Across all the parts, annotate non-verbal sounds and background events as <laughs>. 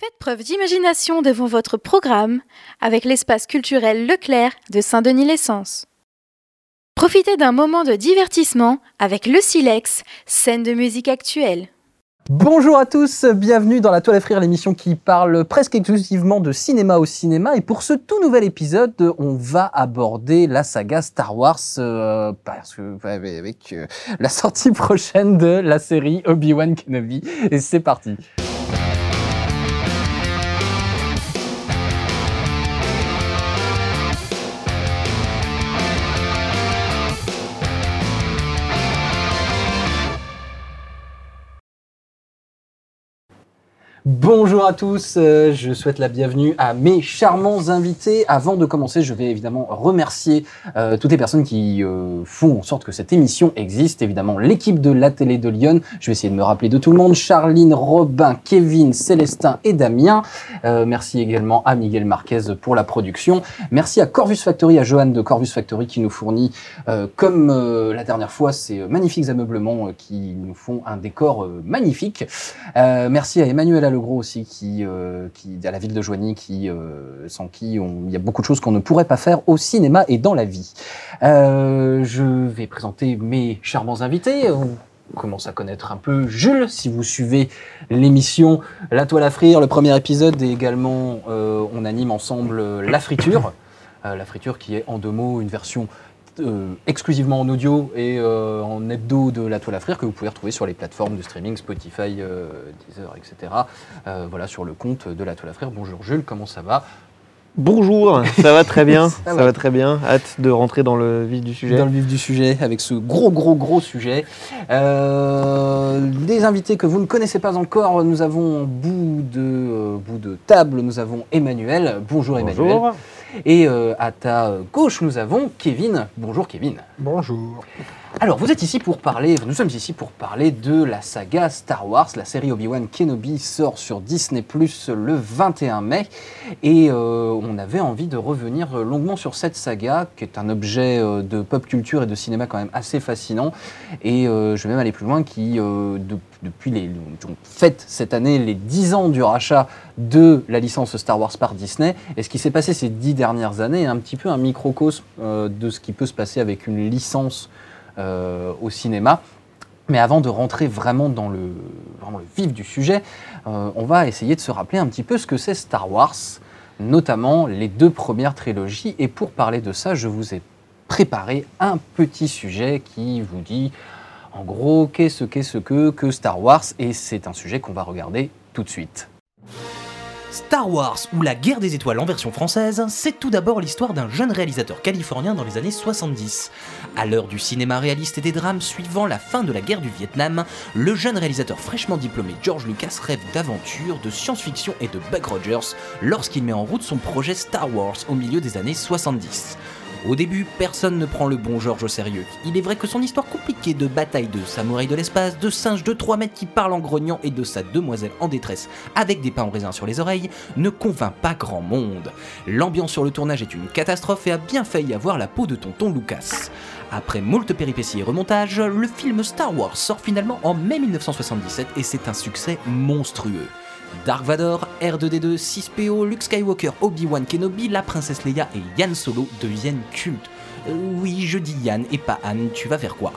Faites preuve d'imagination devant votre programme avec l'espace culturel Leclerc de Saint-Denis-l'Essence. Profitez d'un moment de divertissement avec le Silex, scène de musique actuelle. Bonjour à tous, bienvenue dans La Toile à Frire, l'émission qui parle presque exclusivement de cinéma au cinéma. Et pour ce tout nouvel épisode, on va aborder la saga Star Wars, euh, parce que avec euh, la sortie <laughs> prochaine de la série Obi-Wan Kenobi. Et c'est parti. Bonjour à tous, euh, je souhaite la bienvenue à mes charmants invités. Avant de commencer, je vais évidemment remercier euh, toutes les personnes qui euh, font en sorte que cette émission existe. Évidemment, l'équipe de la télé de Lyon. Je vais essayer de me rappeler de tout le monde. Charline, Robin, Kevin, Célestin et Damien. merci également à Miguel Marquez pour la production. Merci à Corvus Factory, à Johan de Corvus Factory qui nous fournit, comme la dernière fois, ces magnifiques ameublements qui nous font un décor magnifique. merci à Emmanuel le Gros aussi, qui, euh, qui, à la ville de Joigny, qui, euh, sans qui il y a beaucoup de choses qu'on ne pourrait pas faire au cinéma et dans la vie. Euh, je vais présenter mes charmants invités. On commence à connaître un peu Jules, si vous suivez l'émission La Toile à frire, le premier épisode, et également on anime ensemble La Friture. la Friture qui est en deux mots une version euh, exclusivement en audio et euh, en hebdo de La Toile à Frire que vous pouvez retrouver sur les plateformes de streaming Spotify, euh, Deezer, etc. voilà, sur le compte de La Toile à Frire. Bonjour Jules, comment ça va? Bonjour, ça va très bien, <laughs> ça, va. très bien. Hâte de rentrer dans le vif du sujet. Dans le vif du sujet, avec ce gros, gros, gros sujet. des invités que vous ne connaissez pas encore, nous avons bout de, bout de table, nous avons Emmanuel. Bonjour Emmanuel. Et euh, à ta gauche, nous avons Kevin. Bonjour Kevin. Bonjour. Alors, vous êtes ici pour parler, nous sommes ici pour parler de la saga Star Wars. La série Obi-Wan Kenobi sort sur Disney Plus le 21 mai. Et euh, on avait envie de revenir longuement sur cette saga, qui est un objet euh, de pop culture et de cinéma quand même assez fascinant. Et je vais même aller plus loin, qui, depuis les. fête cette année les 10 ans du rachat de la licence Star Wars par Disney. Et ce qui s'est passé ces 10 dernières années est un petit peu un microcosme de ce qui peut se passer avec une licence euh, au cinéma. Mais avant de rentrer vraiment dans le, le vif du sujet, euh, on va essayer de se rappeler un petit peu ce que c'est Star Wars, notamment les deux premières trilogies. Et pour parler de ça, je vous ai préparé un petit sujet qui vous dit en gros qu'est-ce qu'est ce que, que Star Wars. Et c'est un sujet qu'on va regarder tout de suite. Star Wars ou la guerre des étoiles en version française, c'est tout d'abord l'histoire d'un jeune réalisateur californien dans les années 70. À l'heure du cinéma réaliste et des drames suivant la fin de la guerre du Vietnam, le jeune réalisateur fraîchement diplômé George Lucas rêve d'aventure, de science-fiction et de Buck Rogers lorsqu'il met en route son projet Star Wars au milieu des années 70. Au début, personne ne prend le bon George au sérieux. Il est vrai que son histoire compliquée de bataille de samouraïs de l'espace, de singes de 3 mètres qui parlent en grognant et de sa demoiselle en détresse avec des pains en raisin sur les oreilles ne convainc pas grand monde. L'ambiance sur le tournage est une catastrophe et a bien failli avoir la peau de tonton Lucas. Après moult péripéties et remontages, le film Star Wars sort finalement en mai 1977 et c'est un succès monstrueux. Dark Vador, R2D2, 6PO, Luke Skywalker, Obi-Wan Kenobi, la princesse Leia et Yann Solo deviennent cultes. Euh, oui, je dis Yann et pas Anne, tu vas faire quoi?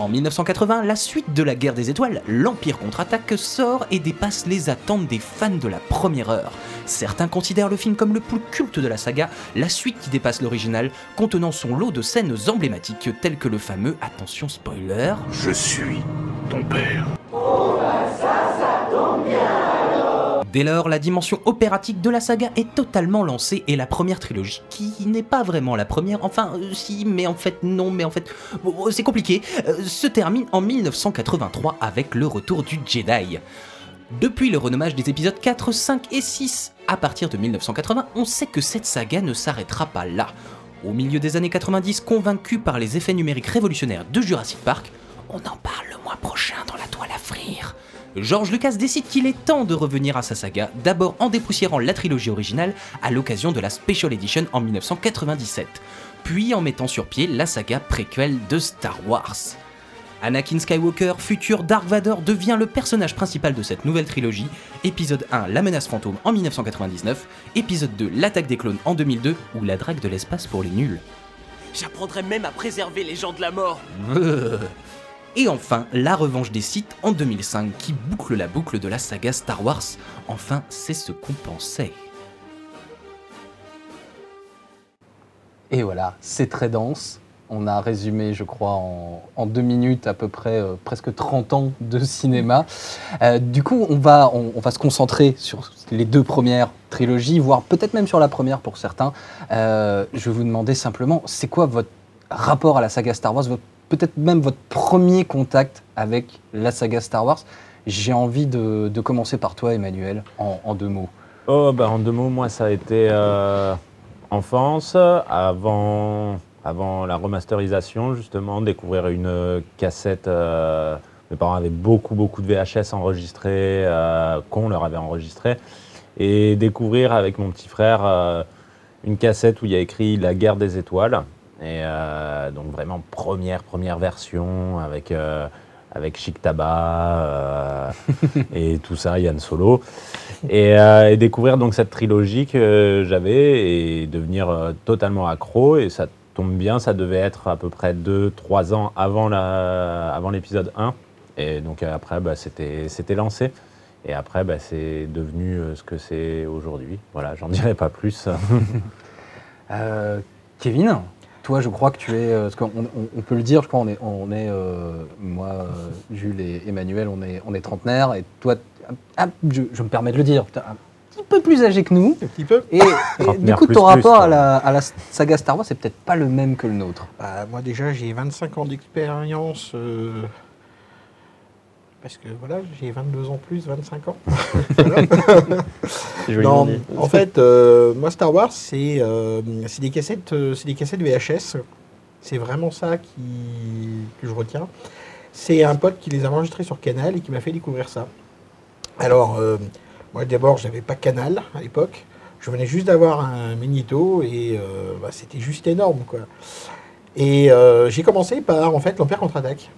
En 1980, la suite de la guerre des étoiles, l'Empire contre-attaque, sort et dépasse les attentes des fans de la première heure. Certains considèrent le film comme le plus culte de la saga, la suite qui dépasse l'original, contenant son lot de scènes emblématiques telles que le fameux Attention spoiler. Je suis ton père. Dès lors, la dimension opératique de la saga est totalement lancée et la première trilogie, qui n'est pas vraiment la première, enfin euh, si, mais en fait non, mais en fait c'est compliqué, euh, se termine en 1983 avec le retour du Jedi. Depuis le renommage des épisodes 4, 5 et 6 à partir de 1980, on sait que cette saga ne s'arrêtera pas là. Au milieu des années 90, convaincu par les effets numériques révolutionnaires de Jurassic Park, on en parle le mois prochain dans la toile à frire. George Lucas décide qu'il est temps de revenir à sa saga, d'abord en dépoussiérant la trilogie originale à l'occasion de la Special Edition en 1997, puis en mettant sur pied la saga préquelle de Star Wars. Anakin Skywalker, futur Dark Vador, devient le personnage principal de cette nouvelle trilogie. Épisode 1, La menace fantôme en 1999. Épisode 2, L'attaque des clones en 2002 ou La drague de l'espace pour les nuls. J'apprendrai même à préserver les gens de la mort. <laughs> Et enfin, La revanche des Sith en 2005 qui boucle la boucle de la saga Star Wars. Enfin, c'est ce qu'on pensait. Et voilà, c'est très dense. On a résumé, je crois, en, deux minutes à peu près euh, presque 30 ans de cinéma. Euh, du coup, on va, se concentrer sur les deux premières trilogies, voire peut-être même sur la première pour certains. Euh, je vais vous demander simplement, c'est quoi votre rapport à la saga Star Wars, peut-être même votre premier contact avec la saga Star Wars J'ai envie de, commencer par toi, Emmanuel, en, deux mots. Oh, bah, en deux mots, moi, ça a été euh, enfance, avant, la remasterisation, justement, découvrir une euh, cassette. euh, mes parents avaient beaucoup, beaucoup de VHS enregistrés, qu'on leur avait enregistrés, et découvrir avec mon petit frère une cassette où il y a écrit La guerre des étoiles. Et euh, donc, vraiment, première, première version avec. euh, avec Chic Tabac euh, <laughs> et tout ça, Yann Solo et, et découvrir donc cette trilogie que j'avais et devenir totalement accro. Et ça tombe bien, ça devait être à peu près 2-3 ans avant la- avant l'épisode 1. Et donc après, bah, c'était c'était lancé. Et après, bah, c'est devenu ce que c'est aujourd'hui. Voilà, j'en dirai pas plus. <laughs> Euh, Kevin, toi, je crois que tu es. euh, Parce qu'on on- on peut le dire, je crois, on est, on est euh, moi, euh, Jules et Emmanuel, on est, on est trentenaires. Et toi, ah, je, je me permets de le dire, putain, un petit peu plus âgé que nous. Un petit peu. Et, et <laughs> du coup, plus ton plus, rapport à la, à la saga Star Wars, c'est peut-être pas le même que le nôtre. Bah, moi déjà j'ai 25 ans d'expérience. euh, parce que voilà, j'ai 22 ans plus, 25 ans. <laughs> Non, en fait, euh, moi Star Wars, c'est euh, c'est des cassettes, euh, c'est des cassettes VHS. C'est vraiment ça qui, que je retiens. C'est un pote qui les a enregistrés sur Canal et qui m'a fait découvrir ça. Alors, euh, moi d'abord, j'avais pas Canal à l'époque. Je venais juste d'avoir un Magneto et euh, bah, c'était juste énorme, quoi. Et euh, j'ai commencé par en fait l'Empire contre-attaque.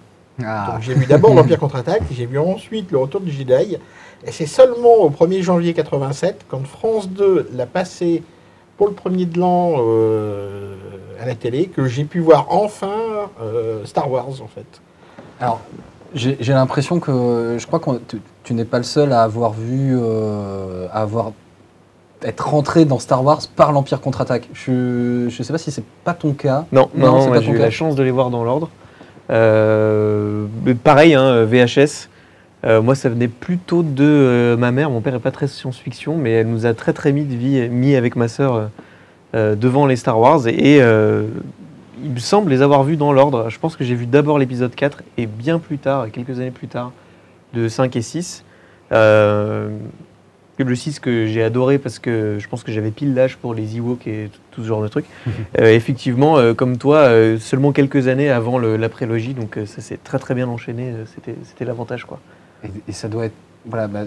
Ah, Donc j'ai vu d'abord l'Empire contre-attaque, j'ai vu ensuite le Retour du Jedi, et c'est seulement au 1er janvier 87, quand France 2 l'a passé pour le premier de l'an euh, à la télé, que j'ai pu voir enfin euh, Star Wars en fait. Alors, j'ai l'impression que je crois que tu, tu n'es pas le seul à avoir vu, euh, à avoir être rentré dans Star Wars par l'Empire contre-attaque. Je ne sais pas si c'est pas ton cas. Non, Non, non, c'est moi, pas j'ai eu cas. la chance de les voir dans l'ordre. Euh, pareil, hein, VHS. Euh, moi, ça venait plutôt de euh, ma mère. Mon père n'est pas très science-fiction, mais elle nous a très très vite vi- mis avec ma sœur devant les Star Wars. Et il me semble les avoir vus dans l'ordre. Je pense que j'ai vu d'abord l'épisode 4 et bien plus tard, quelques années plus tard, de 5 et 6. Euh, le 6 que j'ai adoré parce que je pense que j'avais pile l'âge pour les Ewoks et tout, ce genre de trucs. <laughs> Euh, effectivement, euh, comme toi, euh, seulement quelques années avant la prélogie, donc ça s'est très très bien enchaîné. C'était l'avantage quoi. Et, ça doit être. Voilà, bah,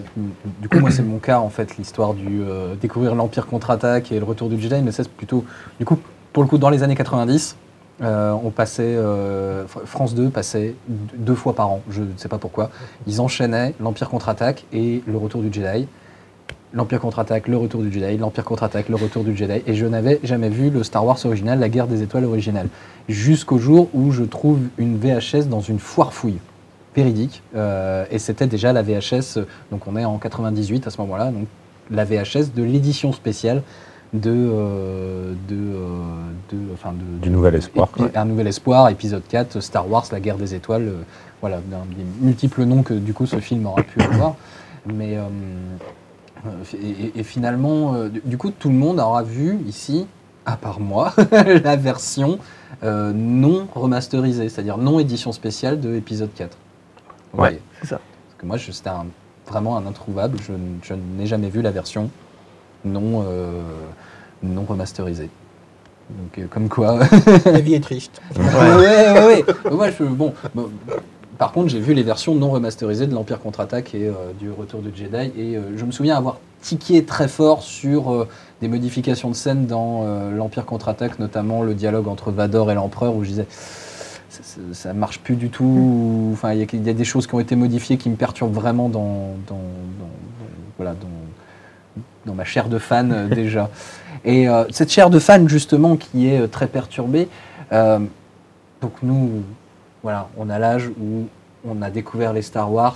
du coup, moi, c'est mon cas, en fait, l'histoire du découvrir l'Empire contre-attaque et le retour du Jedi, mais ça, c'est plutôt. Du coup, pour le coup, dans les années 90, euh, on passait. Fr- France 2 passait deux fois par an, je ne sais pas pourquoi. Ils enchaînaient l'Empire contre-attaque et le retour du Jedi. L'Empire contre-attaque, le retour du Jedi, l'Empire contre-attaque, le retour du Jedi. Et je n'avais jamais vu le Star Wars original, la guerre des étoiles originale. Jusqu'au jour où je trouve une VHS dans une foire fouille véridique. Euh, et c'était déjà la VHS, euh, donc on est en 98 à ce moment-là, donc la VHS de l'édition spéciale de, euh, de, euh, de, enfin de- Du Nouvel Espoir. Un nouvel espoir, épisode 4, Star Wars, la guerre des étoiles, euh, voilà, des multiples noms que du coup ce film aura pu avoir. Mais euh, et, finalement, euh, du, coup, tout le monde aura vu ici, à part moi, <laughs> la version euh, non remasterisée, c'est-à-dire non édition spéciale de épisode 4. Vous Ouais, c'est ça. Parce que moi, c'était un- vraiment un introuvable. Je, n'ai jamais vu la version non, euh, non remasterisée. Donc, euh, comme quoi. <laughs> La vie est triste. ouais, ouais, ouais. ouais. <laughs> Moi, je- bon, bon, par contre, j'ai vu les versions non remasterisées de l'Empire contre-attaque et euh, du Retour du Jedi. Et euh, je me souviens avoir tiqué très fort sur euh, des modifications de scène dans l'Empire contre-attaque, notamment le dialogue entre Vador et l'Empereur, où je disais ça, ça marche plus du tout. Enfin, il y, a- il y a des choses qui ont été modifiées qui me perturbent vraiment dans, dans, dans- dans- voilà, dans, dans ma chair de fan <laughs> déjà. Et cette chair de fan justement qui est très perturbée. donc nous, voilà, on a l'âge où on a découvert les Star Wars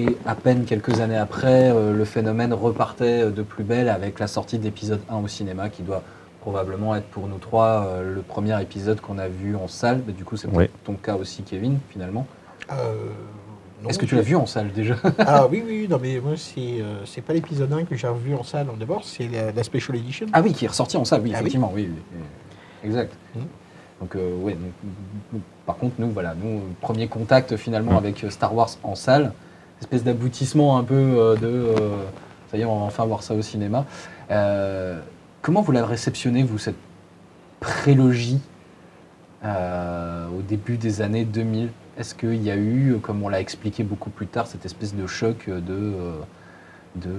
et à peine quelques années après, euh, le phénomène repartait euh, de plus belle avec la sortie de l'épisode 1 au cinéma qui doit probablement être pour nous trois euh, le premier épisode qu'on a vu en salle. Mais du coup, c'est Oui. peut-être ton cas aussi, Kevin, finalement. Euh, Est-ce que tu l'as vu en salle déjà? Ah oui, oui, non, mais moi, c'est euh, c'est pas l'épisode 1 que j'ai revu en salle d'abord, c'est la, la Special Edition. Ah oui, qui est ressorti en salle, oui, Ah effectivement, oui. oui, oui. Exact. Mhm. Donc, euh, ouais, donc, par contre, nous, voilà, nous, premier contact finalement avec euh, Star Wars en salle, espèce d'aboutissement un peu euh, de. ça y est, on va enfin voir ça au cinéma. Euh, comment vous l'avez réceptionné, vous, cette prélogie euh, au début des années 2000 Est-ce qu'il y a eu, comme on l'a expliqué beaucoup plus tard, cette espèce de choc de. de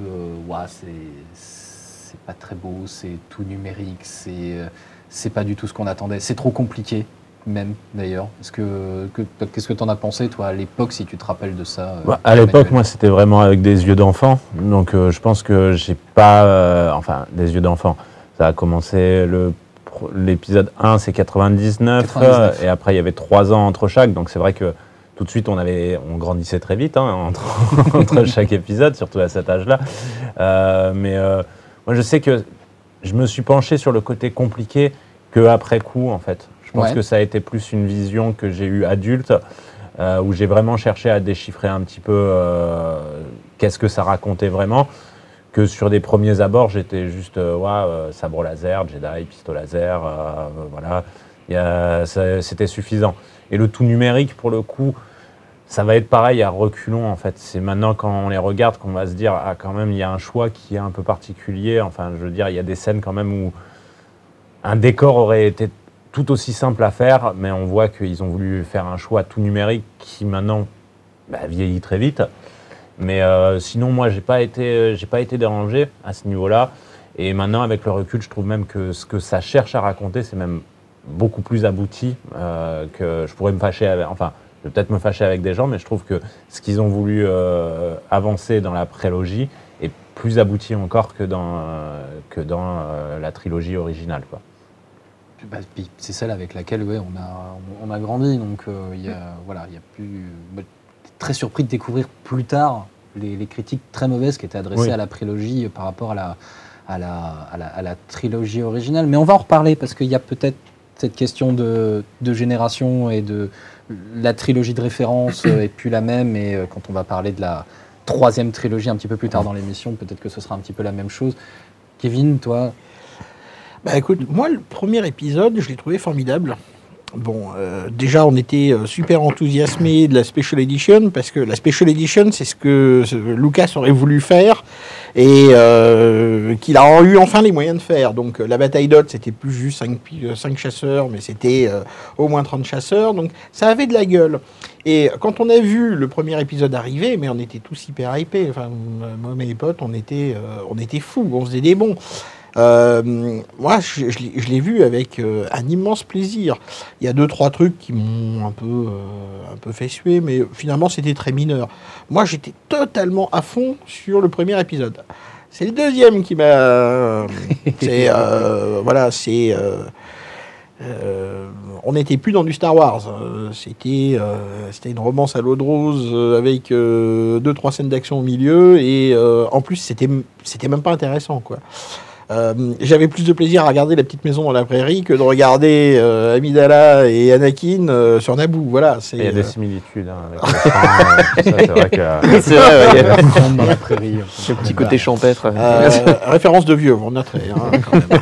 c'est c'est pas très beau, c'est tout numérique, c'est c'est pas du tout ce qu'on attendait, c'est trop compliqué même d'ailleurs. Est-ce que que- qu'est-ce que t'en as pensé toi à l'époque si tu te rappelles de ça euh, Bah, à l'époque, moi, c'était vraiment avec des yeux d'enfant. Donc, euh, je pense que j'ai pas. euh, enfin, des yeux d'enfant. Ça a commencé. le L'épisode 1, c'est 99. 99. euh, et après, il y avait trois ans entre chaque. Donc, c'est vrai que tout de suite, on, avait, on grandissait très vite hein, entre, <laughs> entre chaque épisode, surtout à cet âge-là. Mais moi, je sais que je me suis penché sur le côté compliqué que après coup, en fait. Je pense Ouais. que ça a été plus une vision que j'ai eue adulte, euh, où j'ai vraiment cherché à déchiffrer un petit peu euh, qu'est-ce que ça racontait vraiment, que sur des premiers abords, j'étais juste, euh, ouais, euh, sabre laser, Jedi, pistolet laser, voilà, c'était suffisant. Et le tout numérique, pour le coup, ça va être pareil à reculons en fait. C'est maintenant quand on les regarde qu'on va se dire ah quand même il y a un choix qui est un peu particulier. Enfin je veux dire il y a des scènes quand même où un décor aurait été tout aussi simple à faire, mais on voit qu'ils ont voulu faire un choix tout numérique qui maintenant bah, vieillit très vite. Mais euh, sinon moi j'ai pas été j'ai pas été dérangé à ce niveau-là. Et maintenant avec le recul je trouve même que ce que ça cherche à raconter c'est même beaucoup plus abouti euh, que je pourrais me fâcher avec, enfin vais peut-être me fâcher avec des gens, mais je trouve que ce qu'ils ont voulu euh, avancer dans la prélogie est plus abouti encore que dans, euh, que dans euh, la trilogie originale. Quoi. Bah, c'est celle avec laquelle ouais, on, a, on a grandi. Donc, il y a, voilà, il y a plus. j'étais très surpris de découvrir plus tard les, les critiques très mauvaises qui étaient adressées Oui. à la prélogie par rapport à la, à, la, à, la, à la trilogie originale. Mais on va en reparler parce qu'il y a peut-être cette question de, de génération et de la trilogie de référence euh, est plus la même. Et euh, quand on va parler de la troisième trilogie un petit peu plus tard dans l'émission, peut-être que ce sera un petit peu la même chose. Kevin, toi, Bah écoute, moi le premier épisode, je l'ai trouvé formidable. Bon, euh, déjà on était euh, super enthousiasmé de la Special Edition parce que la Special Edition c'est ce que euh, Lucas aurait voulu faire et euh, qu'il a eu enfin les moyens de faire. Donc euh, la bataille d'Hoth c'était plus juste 5, chasseurs mais c'était euh, au moins 30 chasseurs donc ça avait de la gueule. Et quand on a vu le premier épisode arriver, mais on était tous hyper hypés. Enfin, moi mes potes, on était, euh, on était fous, on faisait des bons. Euh, moi, je, je l'ai- je l'ai vu avec euh, un immense plaisir. Il y a deux, trois trucs qui m'ont un peu, euh, un peu fait suer, mais finalement, c'était très mineur. Moi, j'étais totalement à fond sur le premier épisode. C'est le deuxième qui m'a. <laughs> c'est voilà, c'est. euh, on n'était plus dans du Star Wars. Euh, c'était, euh, c'était une romance à l'eau de rose avec deux trois scènes d'action au milieu et en plus c'était, c'était même pas intéressant quoi. Euh, j'avais plus de plaisir à regarder la petite maison dans la prairie que de regarder euh, Amidala et Anakin euh, sur Naboo. Voilà, c'est. Il y a euh, des similitudes hein, euh, tout ça, c'est vrai que <laughs> C'est vrai, ouais, il y a <laughs> Grande <laughs> dans la prairie. ce petit côté champêtre. Euh, référence de vieux, on noterait. hein, quand même.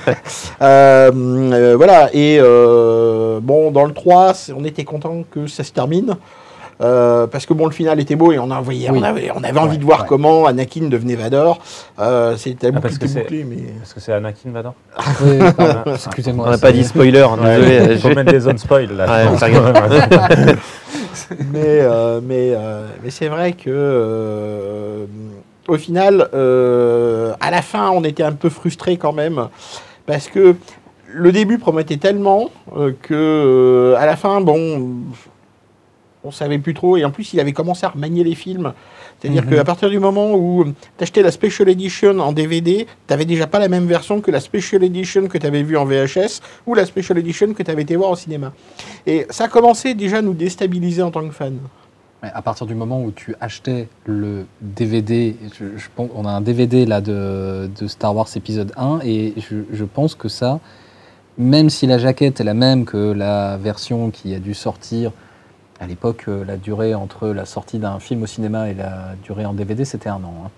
Euh, euh, voilà, et euh, bon, dans le 3, c'est- on était content que ça se termine. Euh, parce que bon, le final était beau et on, a envoyé, Oui. on avait, on avait envie Ouais, de voir ouais. comment Anakin devenait Vador. Euh, C'était Ah, parce bouclé, que c'est- bouclé, mais parce que c'est Anakin Vador. Oui, pardon, <laughs> excusez-moi. On n'a pas dit spoiler, hein, désolé. Il faut mettre des zones spoil là. Ouais, <laughs> <laughs> mais, euh, mais, euh, mais c'est vrai que euh, au final, euh, à la fin, on était un peu frustré quand même parce que le début promettait tellement euh, que euh, à la fin, bon, on savait plus trop. Et en plus, il avait commencé à remanier les films. C'est-à-dire Mhm. qu'à partir du moment où tu achetais la Special Edition en DVD, tu déjà pas la même version que la Special Edition que tu avais vue en VHS ou la Special Edition que tu avais été voir au cinéma. Et ça commençait déjà à nous déstabiliser en tant que fans. À partir du moment où tu achetais le DVD, je, je pense, on a un DVD là de, de Star Wars épisode 1 et je, je pense que ça, même si la jaquette est la même que la version qui a dû sortir à l'époque, euh, la durée entre la sortie d'un film au cinéma et la durée en DVD, c'était un an. hein.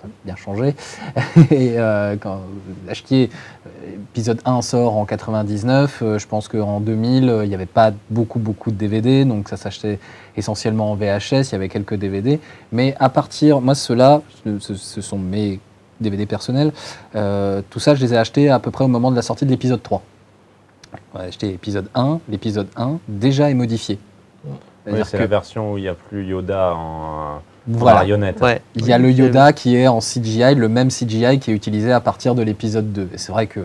Ça a bien changé. <laughs> et euh, quand Lachetier, euh, épisode 1 sort en 99, euh, je pense qu'en 2000, euh, il n'y avait pas beaucoup, beaucoup de DVD, donc ça s'achetait essentiellement en VHS, il y avait quelques DVD. Mais à partir, moi, ceux-là, ce, ce- sont mes DVD personnels, tout ça, je les ai achetés à peu près au moment de la sortie de l'épisode 3. On a acheté l'épisode 1, l'épisode 1 déjà est modifié. Oui, c'est que- la version où il n'y a plus Yoda en, marionnette. Ouais. Il y a le Yoda qui est en CGI, le même CGI qui est utilisé à partir de l'épisode 2. Et c'est vrai que,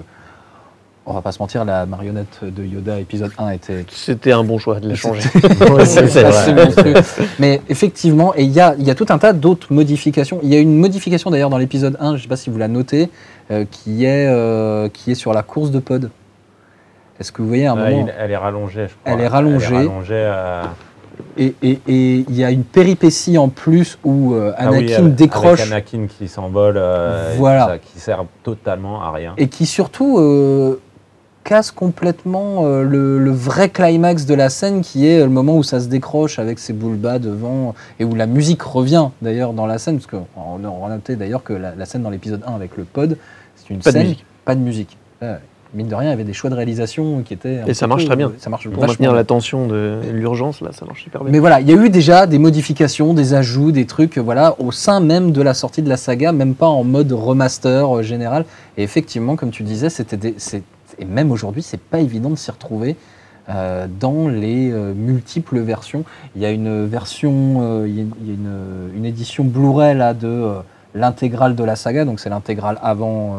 on va pas se mentir, la marionnette de Yoda épisode 1 était C'était un bon choix de la changer. <laughs> Ouais, c'est. Mais effectivement, et il y a, il y a tout un tas d'autres modifications. Il y a une modification d'ailleurs dans l'épisode 1, je ne sais pas si vous la notez, euh, qui, est, euh, qui est sur la course de pod. Est-ce que vous voyez à un moment elle est rallongée, je crois. Elle est rallongée. Elle est rallongée, Et et- et il y a une péripétie en plus où euh, ah oui, Anakin avec- décroche Avec Anakin qui s'envole, euh, Voilà. qui sert totalement à rien. et qui surtout euh, casse complètement euh, le, le vrai climax de la scène qui est le moment où ça se décroche avec ses boules bas devant et où la musique revient d'ailleurs dans la scène parce qu'on on a noté d'ailleurs que la, la scène dans l'épisode 1 avec le pod c'est une Pas de scène musique. pas de musique mine de rien il y avait des choix de réalisation qui étaient Et ça marche peu- très bien. ça marche Pour maintenir bien. la tension de l'urgence, là, ça marche super bien. Mais voilà, il y a eu déjà des modifications, des ajouts, des trucs, voilà, au sein même de la sortie de la saga, même pas en mode remaster euh, général. Et effectivement, comme tu disais, c'était des, et même aujourd'hui, c'est pas évident de s'y retrouver euh, dans les euh, multiples versions. Il y a une version, euh, il y a, une, une- édition Blu-ray là de euh, l'intégrale de la saga, donc c'est l'intégrale avant.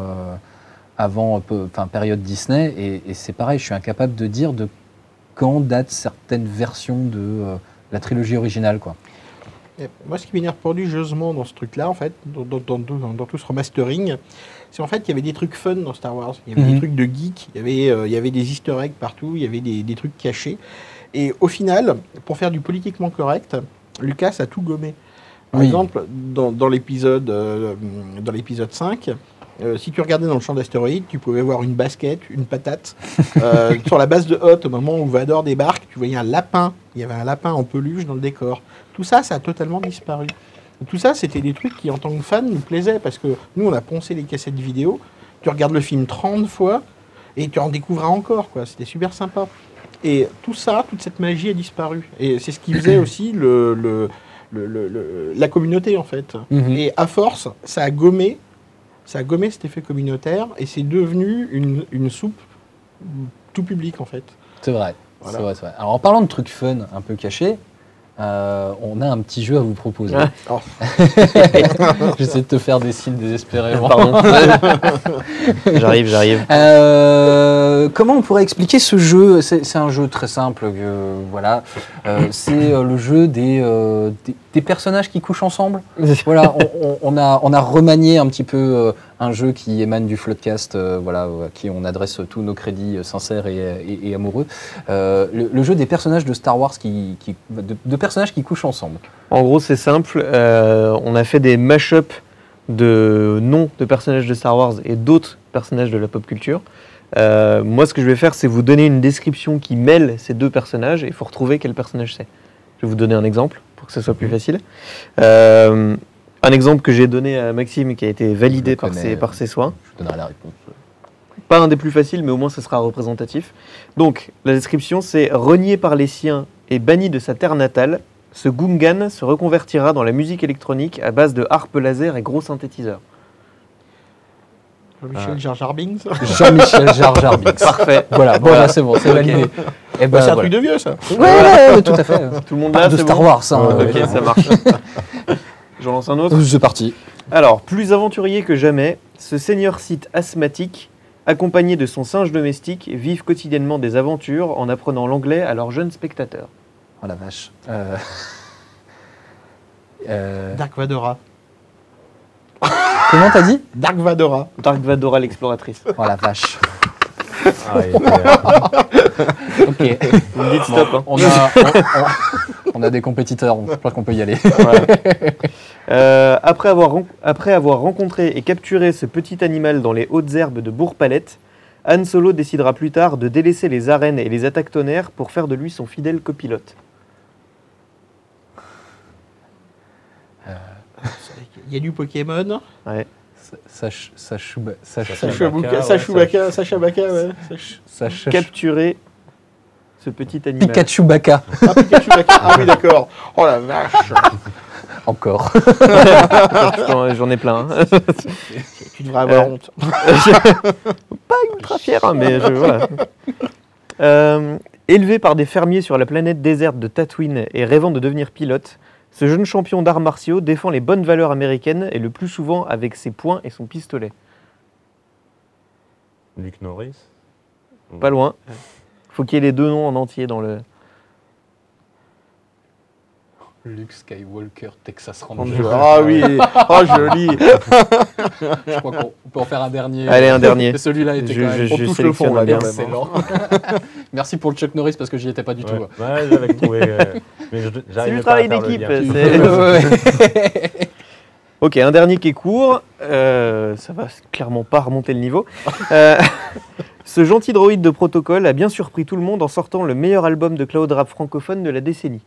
Avant, enfin période Disney, et, et c'est pareil, je suis incapable de dire de quand datent certaines versions de euh, la trilogie originale, quoi. Et moi, ce qui m'énerve prodigieusement dans ce truc-là, en fait, dans, dans- dans- dans- dans tout ce remastering, c'est en fait qu'il y avait des trucs fun dans Star Wars. Il y avait Mhm. des trucs de geek, il y avait, euh, il y avait des easter eggs partout, il y avait des, des trucs cachés. Et au final, pour faire du politiquement correct, Lucas a tout gommé. Par Oui. exemple, dans, l'épisode euh, dans l'épisode 5, euh, si tu regardais dans le champ d'astéroïdes, tu pouvais voir une basket, une patate. <laughs> Euh, sur la base de Hoth, au moment où Vador débarque, tu voyais un lapin. Il y avait un lapin en peluche dans le décor. Tout ça, ça a totalement disparu. Tout ça, c'était des trucs qui, en tant que fan, nous plaisaient parce que nous, on a poncé les cassettes vidéo. Tu regardes le film 30 fois et tu en découvras encore. quoi. C'était super sympa. Et tout ça, toute cette magie a disparu. Et c'est ce qui faisait <coughs> aussi le, la communauté, en fait. Mhm. Et à force, ça a gommé, ça a gommé cet effet communautaire et c'est devenu une, une soupe tout public, en fait. C'est vrai. Voilà. Vrai. Alors en parlant de trucs fun, un peu cachés, euh, on a un petit jeu à vous proposer. Ah. Oh. <laughs> J'essaie de te faire des signes désespérément. Pardon. <laughs> j'arrive, j'arrive. Euh, comment on pourrait expliquer ce jeu? C'est c'est un jeu très simple. voilà, Euh, c'est euh, le jeu des, euh, des, des personnages qui couchent ensemble. Voilà, on, on- on a, on a remanié un petit peu euh, un jeu qui émane du Floodcast, euh, voilà, à qui on adresse tous nos crédits euh, sincères et, et- et amoureux. Euh, le, le jeu des personnages de Star Wars qui, qui- de, de personnages qui couchent ensemble. En gros, c'est simple. euh, on a fait des mash-up de noms de personnages de Star Wars et d'autres personnages de la pop culture. Euh, moi, ce que je vais faire, c'est vous donner une description qui mêle ces deux personnages et il faut retrouver quel personnage c'est. Je vais vous donner un exemple pour que ce soit plus facile. Euh, un exemple que j'ai donné à Maxime qui a été validé par connais. ses, par ses soins. Je vous donnerai la réponse. Pas un des plus faciles, mais au moins ce sera représentatif. Donc, la description, c'est renié par les siens et banni de sa terre natale, ce Gungan se reconvertira dans la musique électronique à base de harpe laser et gros synthétiseurs. Jean-Michel Jar Jar Binks. Jean-Michel Jar Jar Binks. Parfait. Voilà, bon, Voilà. c'est bon, c'est validé. Et Bah, ben, c'est un voilà. truc de vieux, ça. Ouais, ouais, ouais, tout à fait. Tout le monde Pas là, de Star bon Wars, hein, Ok, euh, ça marche. <laughs> J'en lance un autre. C'est parti. Alors, plus aventurier que jamais, ce seigneur site asthmatique accompagnés de son singe domestique, vivent quotidiennement des aventures en apprenant l'anglais à leurs jeunes spectateurs. Oh la vache. Euh... <laughs> euh, Dark Vadora. Comment t'as dit? Dark Vadora. Dark Vadora l'exploratrice. Oh la vache. Ah, il était, euh, <laughs> Ok. Vous me dites stop. hein. On a, on, on- on a des compétiteurs, je crois qu'on peut y aller. <laughs> Euh, après, avoir après avoir rencontré et capturé ce petit animal dans les hautes herbes de Bourg-Palette, Han Solo décidera plus tard de délaisser les arènes et les attaques tonnerres pour faire de lui son fidèle copilote. Il y a du Pokémon. Sacha Sacha Sacha Capturer ce petit animal. Pikachu Baka. Ah, Pikachu Baka. Ah oui, d'accord. Oh la vache. <laughs> Encore. J'en- ai plein. Tu devrais avoir Euh, honte. Pas ultra fier, hein, mais je, voilà. Euh, élevé par des fermiers sur la planète déserte de Tatooine et rêvant de devenir pilote, ce jeune champion d'arts martiaux défend les bonnes valeurs américaines et le plus souvent avec ses poings et son pistolet. Luke Norris? Pas loin. Faut qu'il y ait les deux noms en entier dans le. Luke Skywalker, Texas Ranger. Ah oui. <laughs> Oh joli. Je crois qu'on on peut en faire un dernier. Allez, un dernier. Celui-là était Je- quand même je- on touche le fond, là, excellent. <laughs> Merci pour le Chuck Norris parce que j'y étais pas du tout. Ouais, ouais, j'avais trouvé. euh, <laughs> C'est du travail d'équipe. Ok, un dernier qui est court. Euh, ça va clairement pas remonter le niveau. Euh, ce gentil droïde de protocole a bien surpris tout le monde en sortant le meilleur album de cloud rap francophone de la décennie.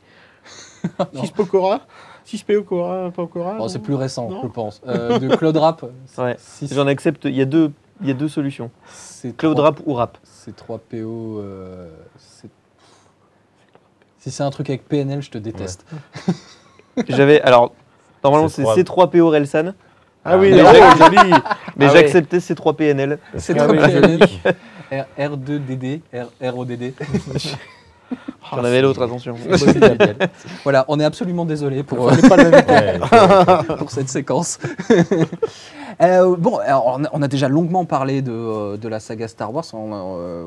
<laughs> Six Pokora Six Pokora, Pokora oh, non, C'est plus récent, je pense. Euh, de cloud rap. <laughs> J'en accepte, il y a deux y a deux solutions. C'est Cloud Rap ou Rap. C'est 3PO. Euh, si c'est un truc avec PNL, je te déteste. <laughs> J'avais. Alors, normalement, c'est C3PO Relsan. Ah, oui, mais, mais ah j'acceptais C3PNL. C3PNL. R2DD, R- RODD. <laughs> J'en avais l'autre, attention. voilà, on est absolument désolé pour, euh, On n'est pas le même <laughs> Ouais, pour cette séquence. <laughs> Euh, bon, alors, on, a, déjà longuement parlé de, euh, de la saga Star Wars. On, euh,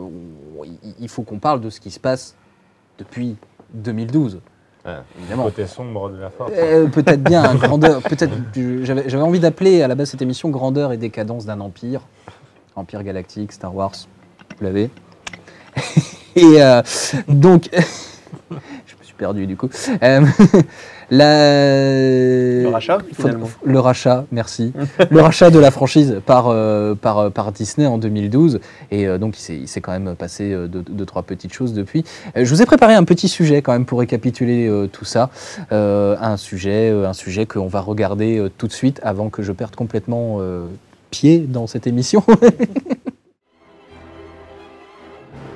il- faut qu'on parle de ce qui se passe depuis 2012. Ouais. Évidemment. Côté sombre de la force. Euh, peut-être bien, grandeur. Peut-être. J'avais j'avais envie d'appeler à la base cette émission Grandeur et décadence d'un empire, empire galactique, Star Wars. Vous l'avez. <laughs> et euh, donc, <laughs> je me suis perdu du coup. Euh, <laughs> la- Le rachat, finalement. Le rachat, merci. le rachat de la franchise par, euh, par, par Disney en 2012. Et euh, donc, il s'est- quand même passé euh, deux, deux, trois petites choses depuis. Je vous ai préparé un petit sujet quand même pour récapituler tout ça. Un sujet, un sujet qu'on va regarder tout de suite avant que je perde complètement pied dans cette émission.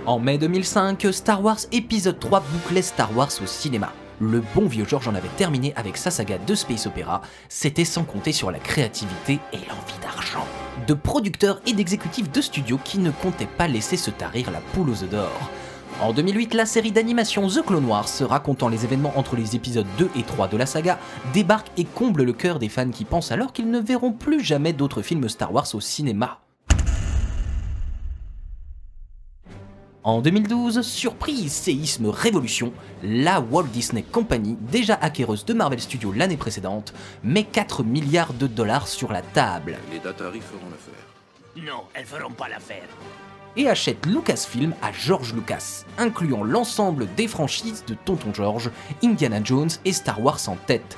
En mai 2005, Star Wars épisode 3 bouclait Star Wars au cinéma. Le bon vieux George en avait terminé avec sa saga de space opéra, c'était sans compter sur la créativité et l'envie d'argent. De producteurs et d'exécutifs de studios qui ne comptaient pas laisser se tarir la poule aux œufs d'or. En 2008, la série d'animation The Clone Wars, racontant les événements entre les épisodes 2 et 3 de la saga, débarque et comble le cœur des fans qui pensent alors qu'ils ne verront plus jamais d'autres films Star Wars au cinéma. En 2012, surprise, séisme, révolution, la Walt Disney Company, déjà acquéreuse de Marvel Studios l'année précédente, met 4 milliards de dollars sur la table Les Datari feront l'affaire. Non, elles feront pas l'affaire. et achète Lucasfilm à George Lucas, incluant l'ensemble des franchises de Tonton George, Indiana Jones et Star Wars en tête.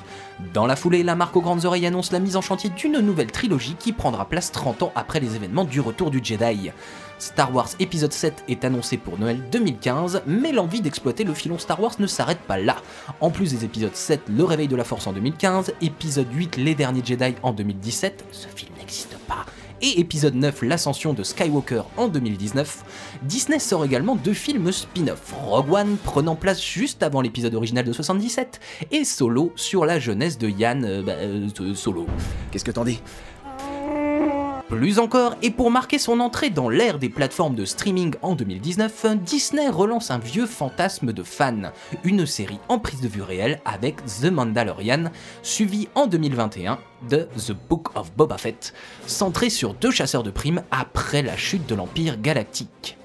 Dans la foulée, la marque aux grandes oreilles annonce la mise en chantier d'une nouvelle trilogie qui prendra place 30 ans après les événements du Retour du Jedi. Star Wars épisode 7 est annoncé pour Noël 2015, mais l'envie d'exploiter le filon Star Wars ne s'arrête pas là. En plus des épisodes 7, Le Réveil de la Force en 2015, épisode 8, Les Derniers Jedi en 2017, ce film n'existe pas, et épisode 9, L'Ascension de Skywalker en 2019, Disney sort également deux films spin-off, Rogue One prenant place juste avant l'épisode original de 77, et Solo sur la jeunesse de Yann euh, bah, euh, Solo. Qu'est-ce que t'en dis? Plus encore, et pour marquer son entrée dans l'ère des plateformes de streaming en 2019, Disney relance un vieux fantasme de fan, une série en prise de vue réelle avec The Mandalorian, suivie en 2021 de The Book of Boba Fett, centré sur deux chasseurs de primes après la chute de l'Empire galactique.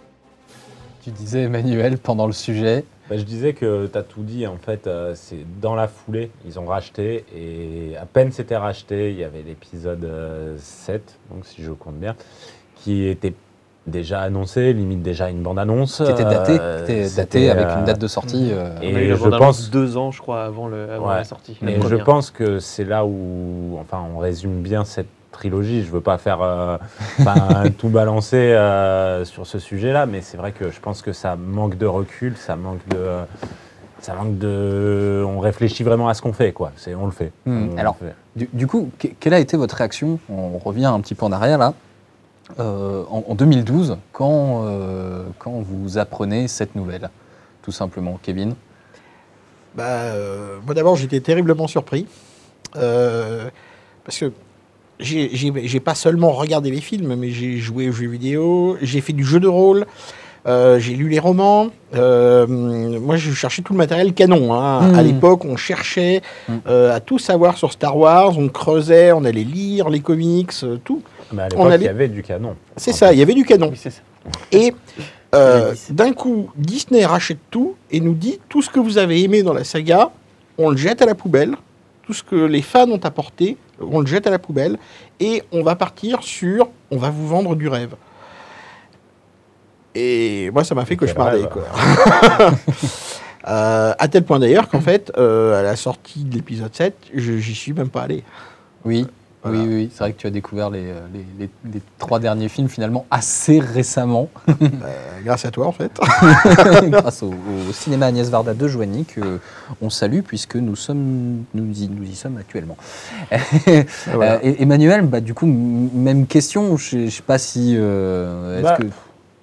Tu disais Emmanuel pendant le sujet. Bah, je disais que tu as tout dit, en fait, euh, c'est dans la foulée, ils ont racheté, et à peine c'était racheté, il y avait l'épisode euh, 7, donc si je compte bien, qui était déjà annoncé, limite déjà une bande-annonce. Qui était daté, euh, qui était avec euh, une date de sortie. euh, Et On a eu la je pense- deux ans, je crois, avant, le, avant Ouais. la sortie. Mais je pense que c'est là où, enfin, on résume bien cette trilogie. Je veux pas faire, euh, <laughs> tout balancer euh, sur ce sujet-là, mais c'est vrai que je pense que ça manque de recul, ça manque de, ça manque de, on réfléchit vraiment à ce qu'on fait, quoi. C'est, on le fait. Hmm. On Alors, le fait. Du, du coup, que- quelle a été votre réaction On revient un petit peu en arrière là. Euh, en, en 2012, quand, euh, quand vous apprenez cette nouvelle, tout simplement, Kevin? Bah, euh, moi d'abord, j'étais terriblement surpris. Euh, parce que j'ai- pas seulement regardé les films, mais j'ai joué aux jeux vidéo, j'ai fait du jeu de rôle, euh, j'ai lu les romans. Euh, moi, je cherchais tout le matériel canon. hein. Mhm. À l'époque, on cherchait Mhm. euh, à tout savoir sur Star Wars, on creusait, on allait lire les comics, tout. Mais à l'époque, allait- il y avait du canon. C'est ça, il y avait du canon. Oui. Et <laughs> d'un coup, Disney rachète tout et nous dit tout ce que vous avez aimé dans la saga, on le jette à la poubelle. Tout ce que les fans ont apporté, on le jette à la poubelle. Et on va partir sur on va vous vendre du rêve. Et moi, ça m'a fait cauchemarder. rêve. Quoi. <laughs> Euh, à tel point d'ailleurs qu'en fait, euh, à la sortie de l'épisode 7, je- j'y suis même pas allé. Oui, Voilà. oui, oui, oui. c'est vrai que tu as découvert les, euh, les- les- les trois derniers films finalement assez récemment, Euh, <laughs> grâce à toi, en fait. <laughs> grâce au, au cinéma Agnès Varda de Joigny, que on salue puisque nous, sommes, nous, y, nous y sommes actuellement. <laughs> Voilà. Euh, et- Emmanuel, bah, du coup, même question, je ne sais pas si... euh, Bah, que...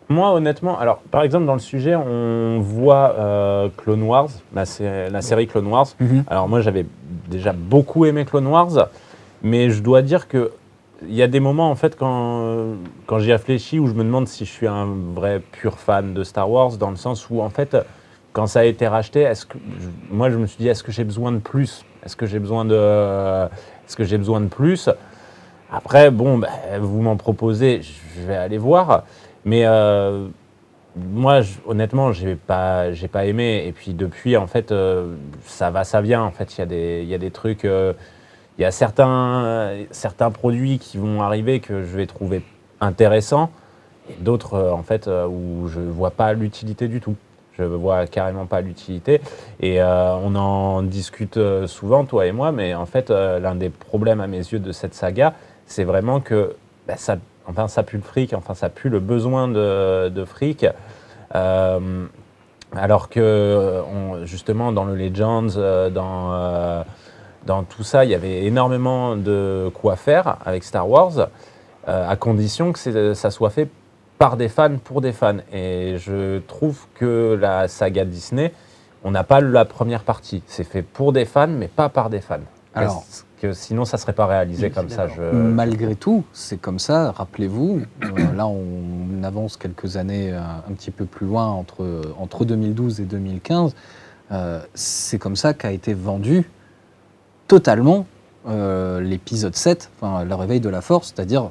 Moi, honnêtement, alors par exemple dans le sujet, on voit euh, Clone Wars, la, sé- la série Clone Wars. Mhm. Alors moi, j'avais déjà beaucoup aimé Clone Wars, mais je dois dire que il y a des moments en fait quand quand j'y réfléchis où je me demande si je suis un vrai pur fan de Star Wars, dans le sens où en fait quand ça a été racheté, est-ce que moi je me suis dit est-ce que j'ai besoin de plus? Est-ce que j'ai besoin de est-ce que j'ai besoin de plus? Après bon, bah, vous m'en proposez, je vais aller voir. Mais euh, moi, honnêtement, j'ai pas, j'ai pas aimé. Et puis depuis, en fait, euh, ça va, ça vient. En fait, il y a des, il y a des trucs. euh, Il y a certains, certains produits qui vont arriver que je vais trouver intéressants, et d'autres, euh, en fait, euh, où je vois pas l'utilité du tout. Je vois carrément pas l'utilité. Et euh, on en discute souvent, toi et moi. Mais en fait, l'un des problèmes à mes yeux de cette saga, c'est vraiment que bah, ça, enfin, ça pue le fric, enfin, ça pue le besoin de, fric. Alors que, justement, dans le Legends, dans, dans tout ça, il y avait énormément de quoi faire avec Star Wars, euh, à condition que ça soit fait par des fans pour des fans. Et je trouve que la saga Disney, on n'a pas la première partie. C'est fait pour des fans, mais pas par des fans. Alors- Parce que sinon, ça serait pas réalisé comme ça. Je, Malgré tout, c'est comme ça, rappelez-vous, euh, là on avance quelques années euh, un petit peu plus loin, entre, entre 2012 et 2015, euh, c'est comme ça qu'a été vendu totalement euh, l'épisode 7, enfin, le réveil de la force, c'est-à-dire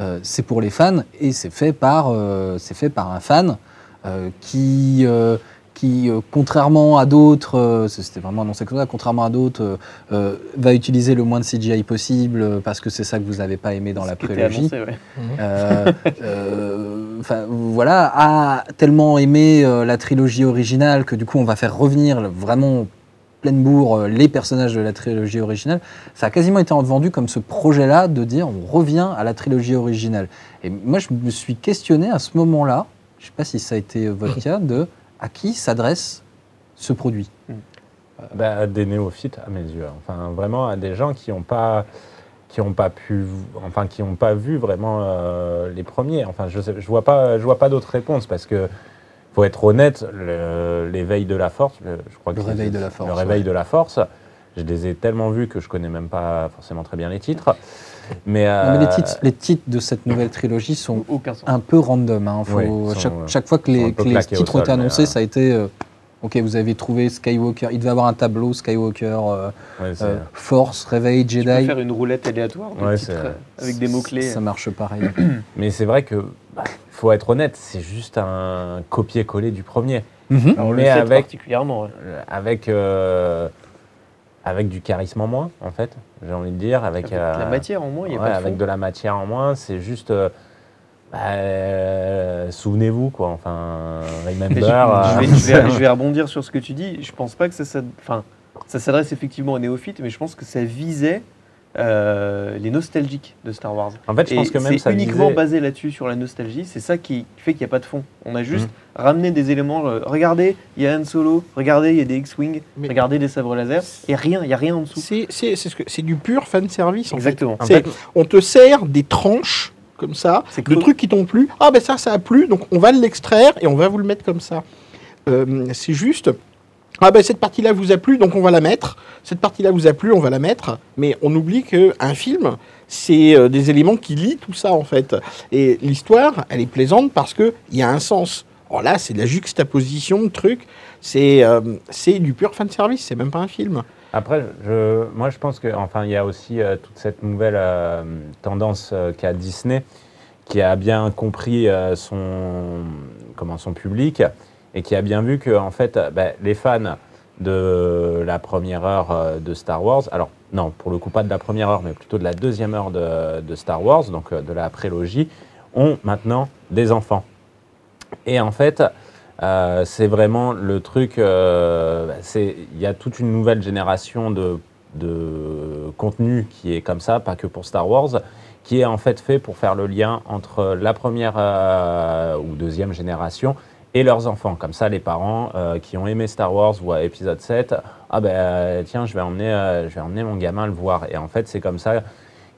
euh, c'est pour les fans et c'est fait par, euh, c'est fait par un fan euh, qui, euh, qui euh, contrairement à d'autres, euh, c'était vraiment annoncé comme ça, contrairement à d'autres, euh, euh, va utiliser le moins de CGI possible parce que c'est ça que vous n'avez pas aimé dans la prélogie. annoncé, ouais. Enfin, voilà, a tellement aimé euh, la trilogie originale que du coup on va faire revenir vraiment pleine bourre euh, les personnages de la trilogie originale. Ça a quasiment été vendu comme ce projet-là de dire on revient à la trilogie originale. Et moi je me suis questionné à ce moment-là, je ne sais pas si ça a été votre <laughs> cas, de à qui s'adresse ce produit? Bah, à des néophytes à mes yeux. Enfin, vraiment à des gens qui n'ont pas qui ont pas pu, enfin qui n'ont pas vu vraiment euh, les premiers. Enfin, je je vois pas, je vois pas d'autres réponses parce que faut être honnête, l'éveil de la force, le- je crois que Le réveil de la force, le réveil ouais. de la force. Je les ai tellement vus que je connais même pas forcément très bien les titres. Mais, Non, mais les, euh, titres, les titres de cette nouvelle trilogie sont Aucun un peu random. hein. Faut- Oui, ils sont, chaque, euh, chaque fois que les, que titres ont été annoncés, euh, ça a été. euh, ok, vous avez trouvé Skywalker. Il devait avoir un tableau Skywalker, euh, ouais, euh, Force, Réveil, Tu peux Jedi. faire une roulette aléatoire de Ouais, titres, euh, avec des mots-clés. Ça marche pareil. Mais c'est vrai que, faut être honnête, c'est juste un copier-coller du premier. Le mais sept avec, particulièrement. ouais. euh, avec, euh, avec du charisme en moins, en fait, j'ai envie de dire. Avec, Avec de la euh, matière en moins, il n'y a ouais, pas de avec fond. de la matière en moins, c'est juste. euh, bah, euh, Souvenez-vous, quoi. Enfin, remember. je, je vais, je vais- je <laughs> vais rebondir sur ce que tu dis. Je pense pas que ça, enfin, ça s'adresse effectivement aux néophytes, mais je pense que ça visait euh, les nostalgiques de Star Wars. En fait, je Et pense que même c'est uniquement visait- basé là-dessus, sur la nostalgie. C'est ça qui fait qu'il n'y a pas de fond. On a juste Mhm. ramené des éléments. euh, regardez, il y a Han Solo. Regardez, il y a des X-Wing. Mais- Regardez des sabres laser. Et rien, il n'y a rien en dessous. C'est c'est- c'est ce du pur fan service. En fait. Exactement. En C'est- fait, On te sert des tranches comme ça, C'est de trucs qui t'ont plu. Ah ben ça, ça a plu, donc on va l'extraire et on va vous le mettre comme ça. Euh, c'est juste. Ah ben cette partie-là vous a plu, donc on va la mettre. Cette partie-là vous a plu, on va la mettre. Mais on oublie qu'un film, c'est euh, des éléments qui lient tout ça en fait. Et l'histoire, elle est plaisante parce qu'il y a un sens. Alors là, c'est de la juxtaposition de trucs. C'est euh, du pur fan service, c'est même pas un film. Après, je, moi, je pense que, enfin, il y a aussi euh, toute cette nouvelle euh, tendance euh, qu'a Disney, qui a bien compris son, comment, son public et qui a bien vu que, en fait, euh, bah, les fans de la première heure euh, de Star Wars, alors non, pour le coup pas de la première heure, mais plutôt de la deuxième heure de, Star Wars, donc euh, de la prélogie, ont maintenant des enfants. Et en fait, c'est vraiment le truc. euh, c'est- Il y a toute une nouvelle génération de, contenu qui est comme ça, pas que pour Star Wars, qui est en fait fait pour faire le lien entre la première ou deuxième génération et leurs enfants. Comme ça, les parents euh, qui ont aimé Star Wars voient épisode 7, ah ben euh, tiens, je vais, emmener, euh, je vais emmener mon gamin le voir. Et en fait, c'est comme ça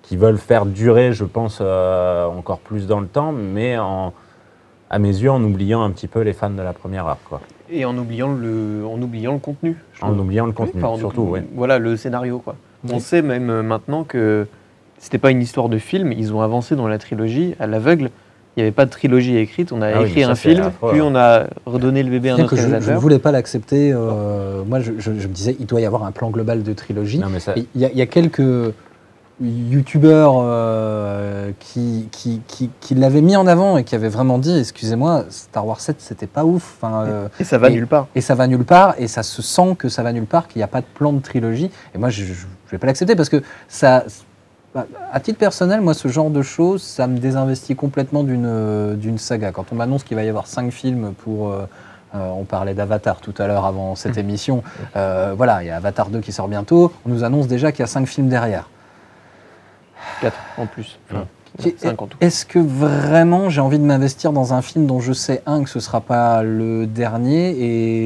qu'ils veulent faire durer, je pense, euh, encore plus dans le temps, mais en, à mes yeux, en oubliant un petit peu les fans de la première heure. Quoi. Et en oubliant le, en oubliant le contenu. je En trouve. oubliant le contenu, Enfin, surtout. Voilà, le scénario, quoi. On sait même maintenant que c'était pas une histoire de film. Ils ont avancé dans la trilogie à l'aveugle. Il n'y avait pas de trilogie écrite. On a Ah écrit un film, affreux, puis hein. on a redonné le bébé à Bien notre que je, je ne réalisateur. voulais pas l'accepter. euh, moi, je, je- je me disais, il doit y avoir un plan global de trilogie. Ça, Et Il y, a- il y a quelques youtubeurs euh, qui, qui, qui, qui l'avaient mis en avant et qui avaient vraiment dit, excusez-moi, Star Wars 7, c'était pas ouf. Enfin, euh, Et ça va Et- nulle part. et ça va nulle part, et ça se sent que ça va nulle part, qu'il n'y a pas de plan de trilogie. Et moi, je ne vais pas l'accepter parce que ça. Bah, À titre personnel, moi, ce genre de choses, ça me désinvestit complètement d'une euh, saga. Quand on m'annonce qu'il va y avoir cinq films pour. euh, euh, on parlait d'Avatar tout à l'heure avant cette émission. Euh, voilà, il y a Avatar 2 qui sort bientôt. On nous annonce déjà qu'il y a cinq films derrière. 4 en plus. Enfin, Qui- 5 en tout. Est-ce que vraiment j'ai envie de m'investir dans un film dont je sais, un, que ce ne sera pas le dernier,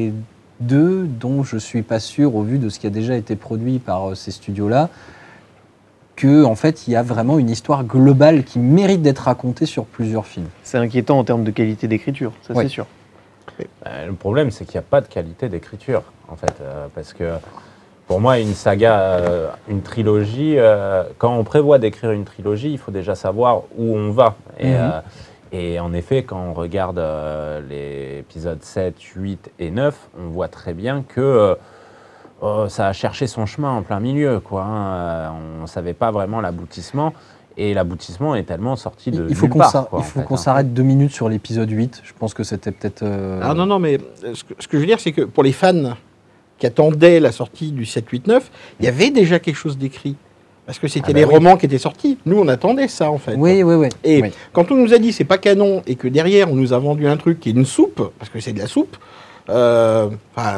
et deux, dont je ne suis pas sûr, au vu de ce qui a déjà été produit par ces studios-là, que en fait il y a vraiment une histoire globale qui mérite d'être racontée sur plusieurs films C'est inquiétant en termes de qualité d'écriture, ça Ouais. c'est sûr. Euh, le problème, c'est qu'il n'y a pas de qualité d'écriture, en fait. euh, parce que pour moi, une saga, euh, une trilogie, euh, quand on prévoit d'écrire une trilogie, il faut déjà savoir où on va. Et, Mhm. euh, et en effet, quand on regarde euh, les épisodes 7, 8 et 9, on voit très bien que euh, oh, ça a cherché son chemin en plein milieu. Quoi, hein. Euh, On ne savait pas vraiment l'aboutissement. Et l'aboutissement est tellement sorti de Il faut nulle qu'on hein. s'arrête deux minutes sur l'épisode 8. Je pense que c'était peut-être. euh, Ah non, non, mais euh, ce que, ce que je veux dire, c'est que pour les fans qui attendaient la sortie du 7, 8, 9, il y avait déjà quelque chose d'écrit. Parce que c'était Ah bah les oui. romans qui étaient sortis. Nous, on attendait ça, en fait. Oui, oui, oui. Et Oui. quand on nous a dit c'est pas canon et que derrière on nous a vendu un truc qui est une soupe, parce que c'est de la soupe, euh,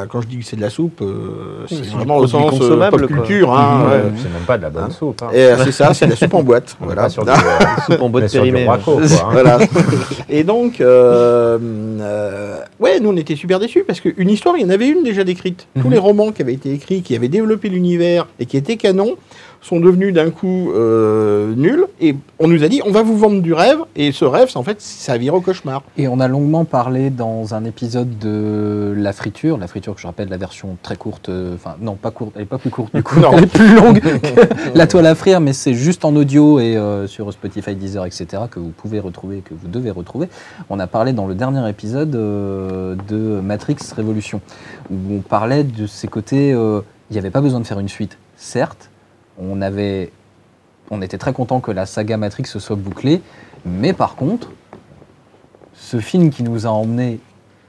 quand je dis que c'est de la soupe, euh, c'est vraiment au sens euh, consommable, pop culture. hein, Ouais, c'est même pas de la bonne hein. soupe. hein. et, euh, c'est ça, c'est de la soupe en boîte. <laughs> On voilà. sur du, euh, <laughs> Soupe en boîte périmée. Quoi, hein. Voilà. <laughs> Et donc, euh, euh, ouais, nous on était super déçus parce qu'une histoire, il y en avait une déjà décrite. Tous Mhm. les romans qui avaient été écrits, qui avaient développé l'univers et qui étaient canons, sont devenus d'un coup euh, nuls. Et on nous a dit, on va vous vendre du rêve. Et ce rêve, c'est en fait, ça vire au cauchemar. Et on a longuement parlé dans un épisode de La Friture, La Friture que je rappelle, la version très courte, euh, enfin non, pas courte, elle est pas plus courte du coup, <laughs> Non. elle est plus longue <laughs> que La Toile à frire, mais c'est juste en audio et euh, sur Spotify, Deezer, etc. que vous pouvez retrouver, que vous devez retrouver. On a parlé dans le dernier épisode euh, de Matrix Révolution, où on parlait de ces côtés, euh, il n'y avait pas besoin de faire une suite, certes, on avait, on était très content que la saga Matrix se soit bouclée, mais par contre, ce film qui nous a emmené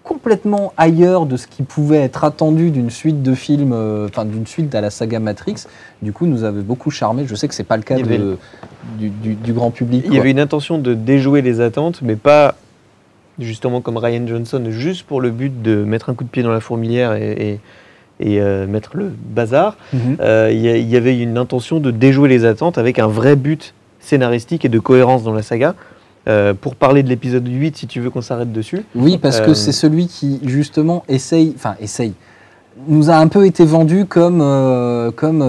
complètement ailleurs de ce qui pouvait être attendu d'une suite de films, euh, enfin d'une suite à la saga Matrix, du coup nous avait beaucoup charmé. Je sais que c'est pas le cas avait- du, du- du grand public. Il y avait une intention de déjouer les attentes, mais pas justement comme Ryan Johnson, juste pour le but de mettre un coup de pied dans la fourmilière et, et- et, euh, mettre le bazar. Mhm. Euh, il y, avait une intention de déjouer les attentes avec un vrai but scénaristique et de cohérence dans la saga. Euh, pour parler de l'épisode 8, si tu veux qu'on s'arrête dessus. Oui, parce que c'est celui qui justement essaye, enfin essaye, nous a un peu été vendu comme, euh, comme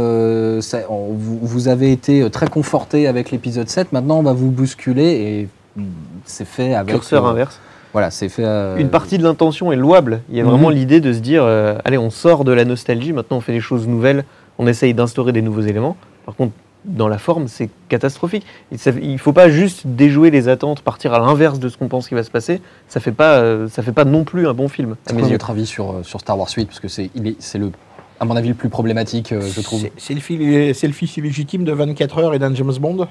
ça- on- vous, vous avez été très conforté avec l'épisode 7, maintenant on va vous bousculer et mm, c'est fait avec... Curseur inverse. Voilà, c'est fait... euh, Une partie de l'intention est louable. Il y a Mhm. vraiment l'idée de se dire, euh, allez, on sort de la nostalgie, maintenant on fait des choses nouvelles, on essaye d'instaurer des nouveaux éléments. Par contre, dans la forme, c'est catastrophique. Il ne faut pas juste déjouer les attentes, partir à l'inverse de ce qu'on pense qui va se passer. Ça fait pas, euh, ça fait pas non plus un bon film, à mes yeux. votre avis sur, sur Star Wars 8 Parce que c'est est- c'est le, à mon avis, le plus problématique, euh, je trouve. C'est- le, le fils illégitime de 24 heures et d'un James Bond.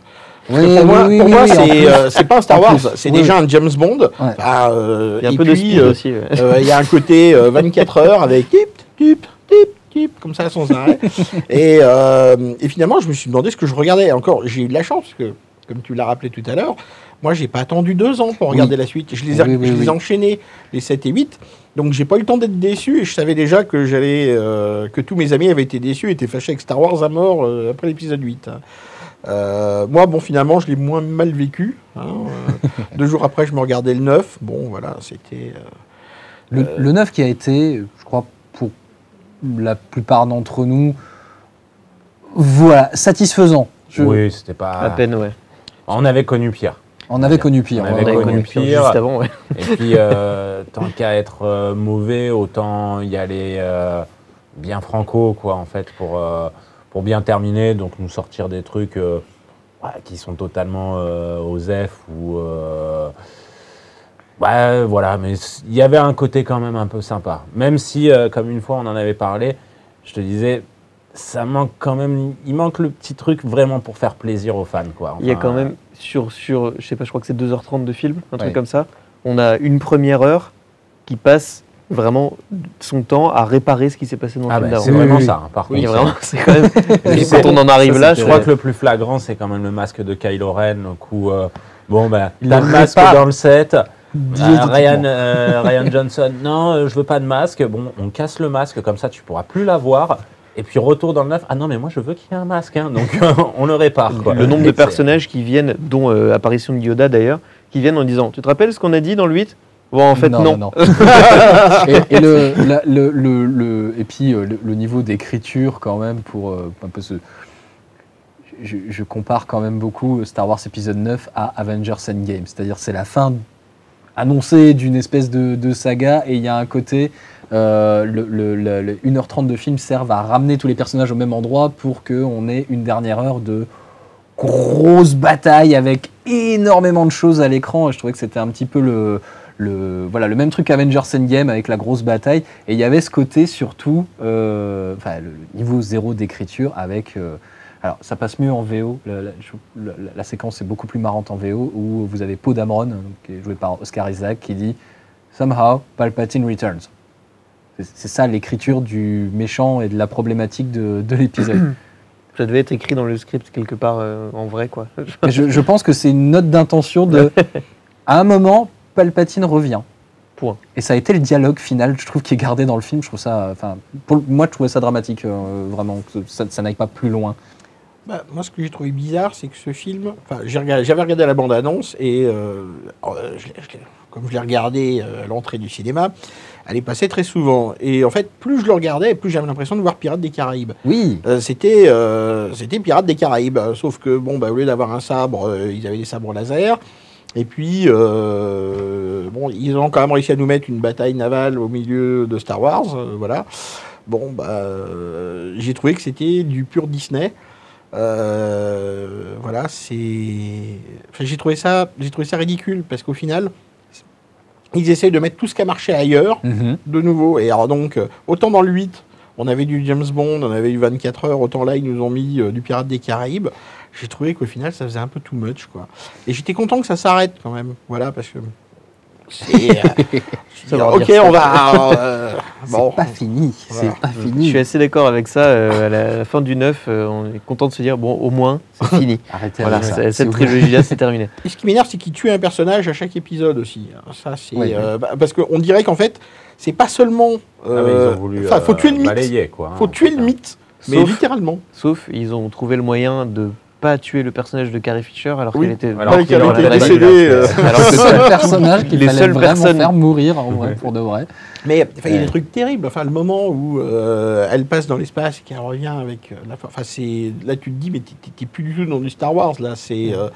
Oui, pour moi, oui, pour oui, moi, oui, en c'est plus. euh, c'est pas un Star Wars, c'est oui. déjà un James Bond. Ouais. Ah, euh, Il y a un peu de puis, euh, aussi. ouais. euh, Il y a un côté euh, 24 heures avec tip, tip, tip, tip, comme ça sans arrêt. <laughs> et, euh, et finalement, je me suis demandé ce que je regardais. Encore, j'ai eu de la chance, parce que, comme tu l'as rappelé tout à l'heure, moi, j'ai pas attendu deux ans pour regarder la suite. Je les ai, Oui, oui, je les ai oui. enchaînés, les 7 et 8. Donc, j'ai pas eu le temps d'être déçu et je savais déjà que j'allais, euh, que tous mes amis avaient été déçus, étaient fâchés avec Star Wars à mort euh, après l'épisode 8. hein. Euh, moi, bon, finalement, je l'ai moins mal vécu. hein, euh, <laughs> deux jours après, je me regardais le 9. Bon, voilà, c'était. euh, Le, le 9 qui a été, je crois, pour la plupart d'entre nous, voilà, satisfaisant. Je- Oui, c'était pas. À peine, ouais. On avait connu pire. On avait connu pire. On avait On connu connu pire. juste avant, ouais. Et puis, euh, tant qu'à être euh, mauvais, autant y aller euh, bien franco, quoi, en fait, pour, euh, pour bien terminer. Donc, nous sortir des trucs euh, ouais, qui sont totalement euh, aux F ou. euh, ouais, voilà, mais il y avait un côté quand même un peu sympa. Même si, euh, comme une fois on en avait parlé, je te disais, ça manque quand même. Il manque le petit truc vraiment pour faire plaisir aux fans, quoi. Il y a quand même, sur, sur, je sais pas, je crois que c'est 2h30 de film, un truc Ouais. comme ça. On a une première heure qui passe vraiment son temps à réparer ce qui s'est passé dans le Ah film bah, c'est vraiment oui, ça, hein, par Oui, contre. vraiment, c'est quand même. <laughs> Et quand on en arrive ça, là, Je crois que le plus flagrant, c'est quand même le masque de Kylo Ren, où, euh, bon, ben, Il t'as le masque répare. dans le set. Diététiquement. Ryan, euh, Ryan <laughs> Johnson, non, euh, je veux pas de masque. Bon, on casse le masque, comme ça, tu pourras plus l'avoir. Et puis, retour dans le neuf. Ah non, mais moi, je veux qu'il y ait un masque. hein. Donc, <laughs> on le répare. Quoi. Le nombre de personnages qui viennent, dont euh, apparition de Yoda d'ailleurs, qui viennent en disant Tu te rappelles ce qu'on a dit dans le 8 Bon, en fait, non. <laughs> et, et le, la- le, le- le- et puis euh, le, le niveau d'écriture quand même pour euh, un peu ce. Je, je compare quand même beaucoup Star Wars épisode 9 à Avengers Endgame, c'est-à-dire c'est la fin annoncée d'une espèce de, de saga et il y a un côté euh, le, le- le- le 1h30 de film servent à ramener tous les personnages au même endroit pour qu'on ait une dernière heure de grosse bataille avec énormément de choses à l'écran je trouvais que c'était un petit peu le, voilà, le même truc qu'Avengers Endgame avec la grosse bataille. Et il y avait ce côté surtout, euh, enfin, le, niveau zéro d'écriture avec. euh, alors, ça passe mieux en VO. La, séquence est beaucoup plus marrante en VO où vous avez Poe Dameron, qui est joué par Oscar Isaac, qui dit Somehow Palpatine returns. C'est- ça l'écriture du méchant et de la problématique de, de l'épisode. <clears throat> Ça devait être écrit dans le script quelque part euh, en vrai, quoi. Je, je pense que c'est une note d'intention de. <laughs> À un moment, Palpatine revient. Point. Et ça a été le dialogue final, je trouve, qui est gardé dans le film. Je trouve ça. Enfin, pour moi, je trouvais ça dramatique, euh, vraiment, que ça, ça n'aille pas plus loin. Bah, moi, ce que j'ai trouvé bizarre, c'est que ce film. Enfin, j'avais regardé la bande-annonce et euh, euh, je je comme je l'ai regardé euh, à l'entrée du cinéma, elle est passée très souvent. Et en fait, plus je le regardais, plus j'avais l'impression de voir Pirates des Caraïbes. Oui. Euh, c'était euh, c'était Pirates des Caraïbes, sauf que bon bah au lieu d'avoir un sabre, euh, ils avaient des sabres laser. Et puis bon, ils ont quand même réussi à nous mettre une bataille navale au milieu de Star Wars, voilà. Bon bah j'ai trouvé que c'était du pur Disney. Voilà, c'est. Enfin, j'ai trouvé ça, j'ai trouvé ça ridicule parce qu'au final, ils essayent de mettre tout ce qui a marché ailleurs Mhm. de nouveau. Et alors donc, euh, autant dans le 8, on avait du James Bond, on avait eu 24 heures, autant là, ils nous ont mis euh, du Pirate des Caraïbes. J'ai trouvé qu'au final, ça faisait un peu too much, quoi. Et j'étais content que ça s'arrête quand même. Voilà, parce que. C'est. euh, <laughs> ok, on va. <laughs> euh, bon. C'est pas fini. Voilà. C'est pas Je fini. suis assez d'accord avec ça. euh, à la, fin du 9, euh, on est content de se dire bon, au moins, c'est <laughs> fini. Arrêtez voilà, ça. cette trilogie-là, c'est terminé. Et ce qui m'énerve, c'est qu'il tue un personnage à chaque épisode aussi. Ça, c'est. Oui. euh, bah, parce qu'on dirait qu'en fait, c'est pas seulement. Ah, mais ils euh, ont voulu faut euh, tuer le mythe. balayer, quoi. hein, Faut tuer le putain. mythe. Mais Sauf- littéralement. Sauf, ils ont trouvé le moyen de pas tuer le personnage de Carrie Fisher alors Oui. qu'elle était. Alors qu'elle était décédée, euh. Alors le que seul personnage qu'il les fallait vraiment personnes- faire mourir en vrai pour de vrai. Mais enfin, il y a des trucs terribles. Enfin, le moment où euh, elle passe dans l'espace et qu'elle revient avec euh, la. Enfin, c'est là tu te dis mais t'es- plus du tout dans du Star Wars là. C'est euh,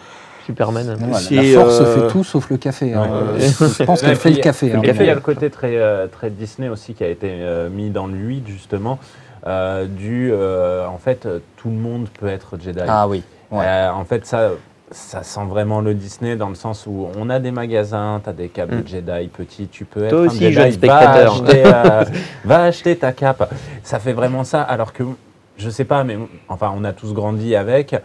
Superman. Voilà, C'est, la force euh, fait tout sauf le café. hein. Euh, Je pense qu'elle fait puis, le café. hein. Il y a le côté très, très Disney aussi qui a été mis dans le 8 justement. euh, du euh, en fait tout le monde peut être Jedi. Ah oui. Ouais. Euh, en fait ça ça sent vraiment le Disney dans le sens où on a des magasins, tu as des capes Mm. de Jedi petits, tu peux être Toi un aussi, Jedi, jeune va spectateur. acheter, euh, <laughs> va acheter ta cape. Ça fait vraiment ça alors que je sais pas mais enfin on a tous grandi avec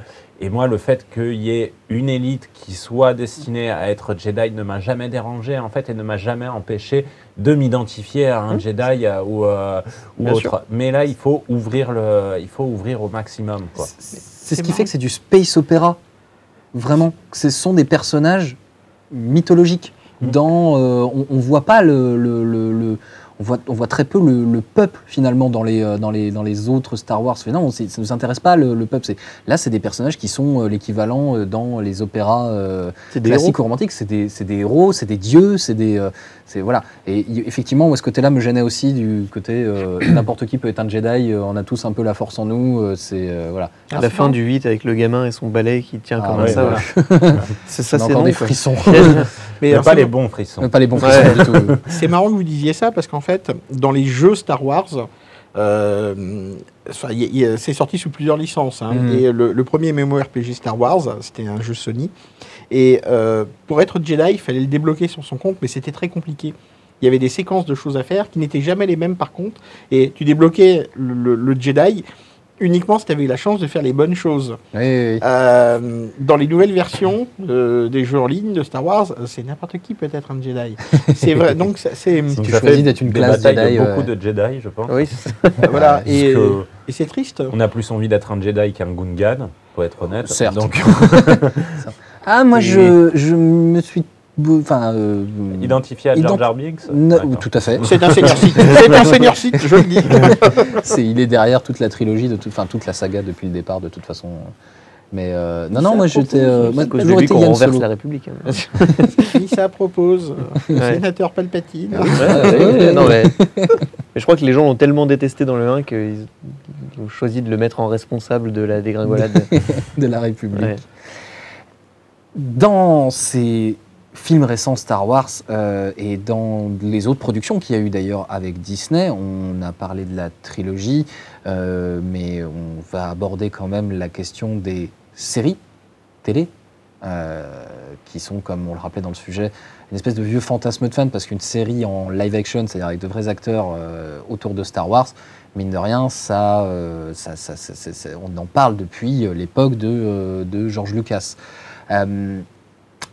et moi le fait qu'il y ait une élite qui soit destinée à être Jedi ne m'a jamais dérangé en fait et ne m'a jamais empêché de m'identifier à un Jedi euh, ou, euh, ou autre. sûr. Mais là il faut ouvrir le il faut ouvrir au maximum quoi. C'est ce qui fait que c'est du space opéra. Vraiment. Ce sont des personnages mythologiques. Mhm. Dans, euh, on, on voit pas le, le- le- le- on voit, on voit très peu le, le peuple finalement dans les, euh, dans les, dans les autres Star Wars. Mais non, ça ne nous intéresse pas le, le peuple. C'est- Là, c'est des personnages qui sont euh, l'équivalent dans les opéras euh, classiques ou romantiques. C'est des, c'est des héros, c'est des dieux, c'est des, euh, c'est voilà. Et y- effectivement, moi, ce côté-là me gênait aussi du côté euh, <clears throat> n'importe qui peut être un Jedi. euh, on a tous un peu la force en nous. euh, c'est euh, voilà. À la fin du 8 avec le gamin et son balai qui tient Ah comme ouais, ça. voilà. voilà. <laughs> c'est ça, c'est des frissons. <laughs> Mais pas c'est les bons frissons. Pas les bons Ouais. frissons du tout. <laughs> c'est marrant que vous disiez ça parce qu'en fait, dans les jeux Star Wars, euh, c'est sorti sous plusieurs licences. hein. Mhm. Et le, le premier MMORPG Star Wars, c'était un jeu Sony. Et euh, pour être Jedi, il fallait le débloquer sur son compte, mais c'était très compliqué. Il y avait des séquences de choses à faire qui n'étaient jamais les mêmes par contre. Et tu débloquais le, le- le Jedi uniquement si tu avais eu la chance de faire les bonnes choses. Oui, oui, oui. Euh, dans les nouvelles versions euh, des jeux en ligne de Star Wars, c'est n'importe qui peut être un Jedi. C'est vrai. <laughs> Donc c'est Si tu choisis d'être une classe Jedi, de beaucoup ouais. de Jedi, je pense. Oui, <laughs> voilà. Et, et c'est triste. on a plus envie d'être un Jedi qu'un Gungan, pour être honnête. Certes. Donc, <laughs> Ah, moi, Et- je, je me suis. Enfin. euh, identifié à Jar Jar Binks tout à fait. C'est un seigneur site. C'est un seigneur site, je le dis. <laughs> Il est derrière toute la trilogie, de tout- enfin toute la saga depuis le départ, de toute façon. Mais euh, non, non, moi j'étais. euh, moi, toujours été qu'on Yann renverse Solo. la République. hein. <laughs> Qui ça propose euh, Ouais. Sénateur Palpatine. Ouais, ouais, ouais, non, mais... <laughs> mais je crois que les gens l'ont tellement détesté dans le 1 qu'ils ils ont choisi de le mettre en responsable de la dégringolade. de la République. Dans ces films récents Star Wars euh, et dans les autres productions qu'il y a eu d'ailleurs avec Disney, on a parlé de la trilogie, euh, mais on va aborder quand même la question des séries télé, euh, qui sont, comme on le rappelait dans le sujet, une espèce de vieux fantasme de fan, parce qu'une série en live action, c'est-à-dire avec de vrais acteurs euh, autour de Star Wars, mine de rien, ça, euh, ça, ça- ça- on en parle depuis euh, l'époque de, de George Lucas. Euh,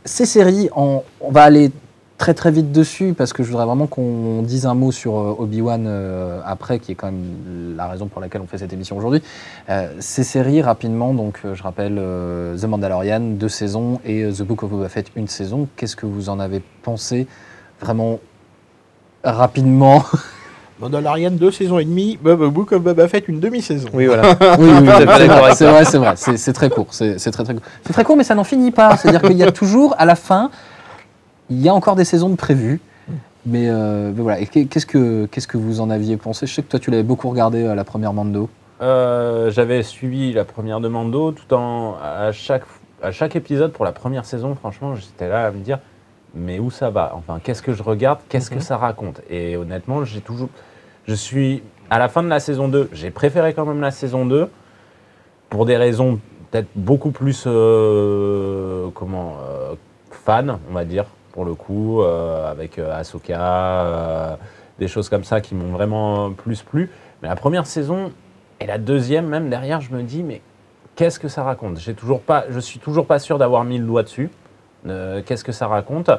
ces séries, on va aller très très vite dessus parce que je voudrais vraiment qu'on dise un mot sur euh, Obi-Wan euh, après, qui est quand même la raison pour laquelle on fait cette émission aujourd'hui. Ces séries, rapidement, donc je rappelle The Mandalorian, deux saisons, et The Book of Boba Fett, une saison. Qu'est-ce que vous en avez pensé Vraiment rapidement? <laughs> Mandalorian, deux saisons et demie. Bob Book of Boba Fett, une demi-saison. Oui, voilà. <laughs> Oui, oui, oui, c'est vrai, c'est vrai, c'est très court. C'est très, très court. C'est très court, mais ça n'en finit pas. C'est-à-dire qu'il y a <laughs> toujours, à la fin, il y a encore des saisons de prévues. Mais, euh, mais voilà, qu'est-ce que, qu'est-ce que vous en aviez pensé? Je sais que toi, tu l'avais beaucoup regardé à la première Mando. Euh, J'avais suivi la première de Mando tout en à chaque à chaque épisode pour la première saison. Franchement, j'étais là à me dire mais où ça va? Enfin, qu'est-ce que je regarde? Qu'est-ce que ça raconte? Et honnêtement, j'ai toujours je suis à la fin de la saison 2, j'ai préféré quand même la saison 2 pour des raisons peut-être beaucoup plus euh, comment euh, fan, on va dire pour le coup euh, avec Ahsoka, des choses comme ça qui m'ont vraiment plus plu. Mais la première saison et la deuxième, même derrière, je me dis, mais qu'est-ce que ça raconte? J'ai toujours pas, Je suis toujours pas sûr d'avoir mis le doigt dessus. Qu'est-ce que ça raconte?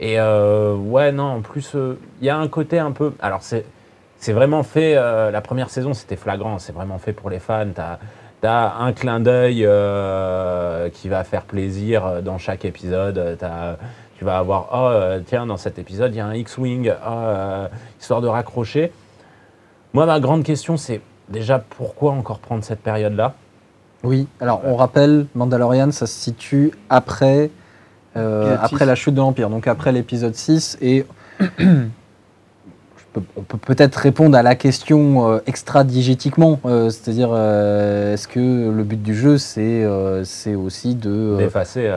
Et ouais, non, en plus, il y a un côté un peu. Alors, c'est. C'est vraiment fait, euh, la première saison c'était flagrant, c'est vraiment fait pour les fans. T'as as un clin d'œil euh, qui va faire plaisir euh, dans chaque épisode. T'as- tu vas avoir, oh euh, tiens, dans cet épisode il y a un X-Wing, oh, euh, histoire de raccrocher. Moi, ma grande question c'est déjà pourquoi encore prendre cette période-là? Oui, alors on rappelle, Mandalorian, ça se situe après, euh, après la chute de l'Empire, donc après l'épisode 6. Et on peut peut-être répondre à la question euh, extra-digétiquement, euh, c'est-à-dire euh, est-ce que le but du jeu, c'est euh, c'est aussi de, D'effacer.